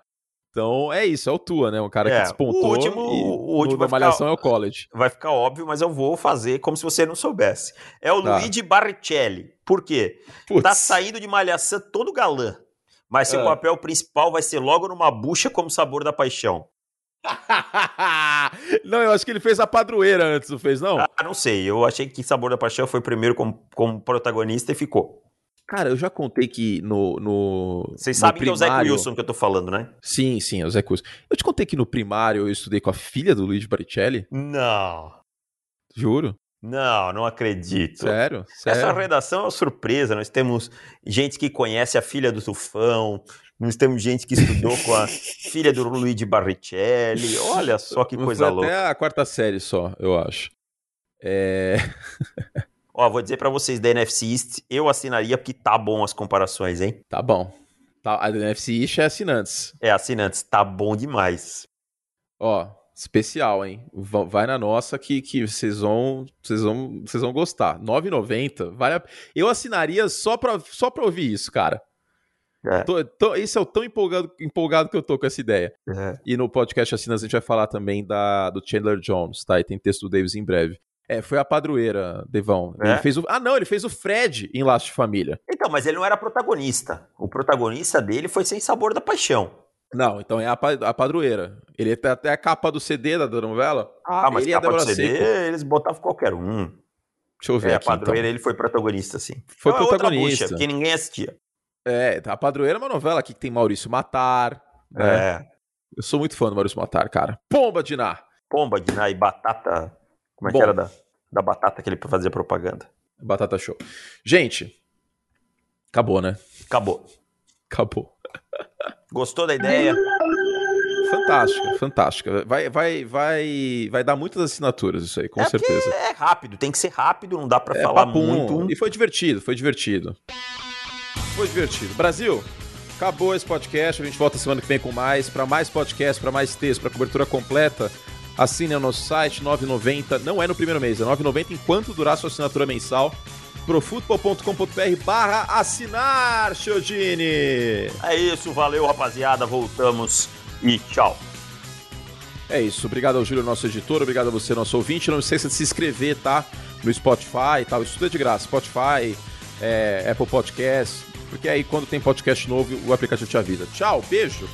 Então é isso, é o Tua, né? Um cara É, que despontou o último- o último da Malhação ficar- é o college. Vai ficar óbvio, mas eu vou fazer como se você não soubesse. É o Tá. Luigi Barrichelli. Por quê? Putz, Tá saindo de malhação todo galã. Mas seu Ah. papel principal vai ser logo numa bucha como sabor da paixão. não, eu acho que ele fez a padroeira antes, não fez, não? Ah, não sei. Eu achei que Sabor da Paixão foi primeiro como, como protagonista e ficou. Cara, eu já contei que no. no Vocês sabem que é o Zé primário- Wilson que eu tô falando, né? Sim, sim, é o Zé Cruz. Eu te contei que no primário eu estudei com a filha do Luigi Baricelli? Não. Juro. Não, não acredito. Sério? Sério. Essa redação é uma surpresa. Nós temos gente que conhece a filha do Tufão, nós temos gente que estudou com a filha do Luigi Barrichelli. Olha só que Foi coisa até louca. a quarta série só, eu acho. É... Ó, vou dizer pra vocês da NFC East, eu assinaria porque tá bom as comparações, hein? Tá bom. Tá, a NFC East é assinantes. É, assinantes, tá bom demais. Ó, especial, hein? Va- Vai na nossa que, que vocês vão, vocês vão, vocês vão gostar. R$ 9,90. Vale a... Eu assinaria só pra, só pra ouvir isso, cara. É. Tô, tô, isso é o tão empolgado, empolgado que eu tô com essa ideia. É. E no podcast Assinantes a gente vai falar também da, do Chandler Jones, tá? E tem texto do Davis em breve. É, foi a padroeira, Devão. É? Ele fez o... Ah, não, ele fez o Fred em Laço de Família. Então, mas ele não era protagonista. O protagonista dele foi Sem Sabor da Paixão. Não, então é a, a padroeira. Ele tem até a capa do CD da, novela. Ah, mas ele capa Débora CD, Seco. eles botavam qualquer um. Deixa eu ver É, a aqui, padroeira, então. ele foi protagonista, sim. Foi Então é protagonista. bucha, porque ninguém assistia. É, a padroeira é uma novela aqui que tem Maurício Matar. né? É. Eu sou muito fã do Maurício Matar, cara. Pomba Nar. Pomba de e batata. Como é Bom. que era da, da batata que ele fazia propaganda? Batata Show. Gente, acabou, né? Acabou. Acabou. Gostou da ideia? Fantástica, fantástica. Vai, vai, vai, vai dar muitas assinaturas isso aí, com é certeza. é rápido, tem que ser rápido, não dá pra É falar papum. muito. E foi divertido, foi divertido. Foi divertido. Brasil, acabou esse podcast. A gente volta semana que vem com mais. Para mais podcast, para mais texto, para cobertura completa, assine o nosso site, 9,90. Não é no primeiro mês, é 9,90 enquanto durar sua assinatura mensal. profutbol.com.br barra assinar, Chiodini. É isso, valeu rapaziada, voltamos e tchau. É isso. Obrigado ao Júlio, nosso editor. Obrigado a você, nosso ouvinte. Não esqueça de se inscrever, tá? No Spotify e tal. Isso tudo é de graça. Spotify, é, Apple Podcast. Porque aí, quando tem podcast novo, o aplicativo te avisa. Tchau, beijo.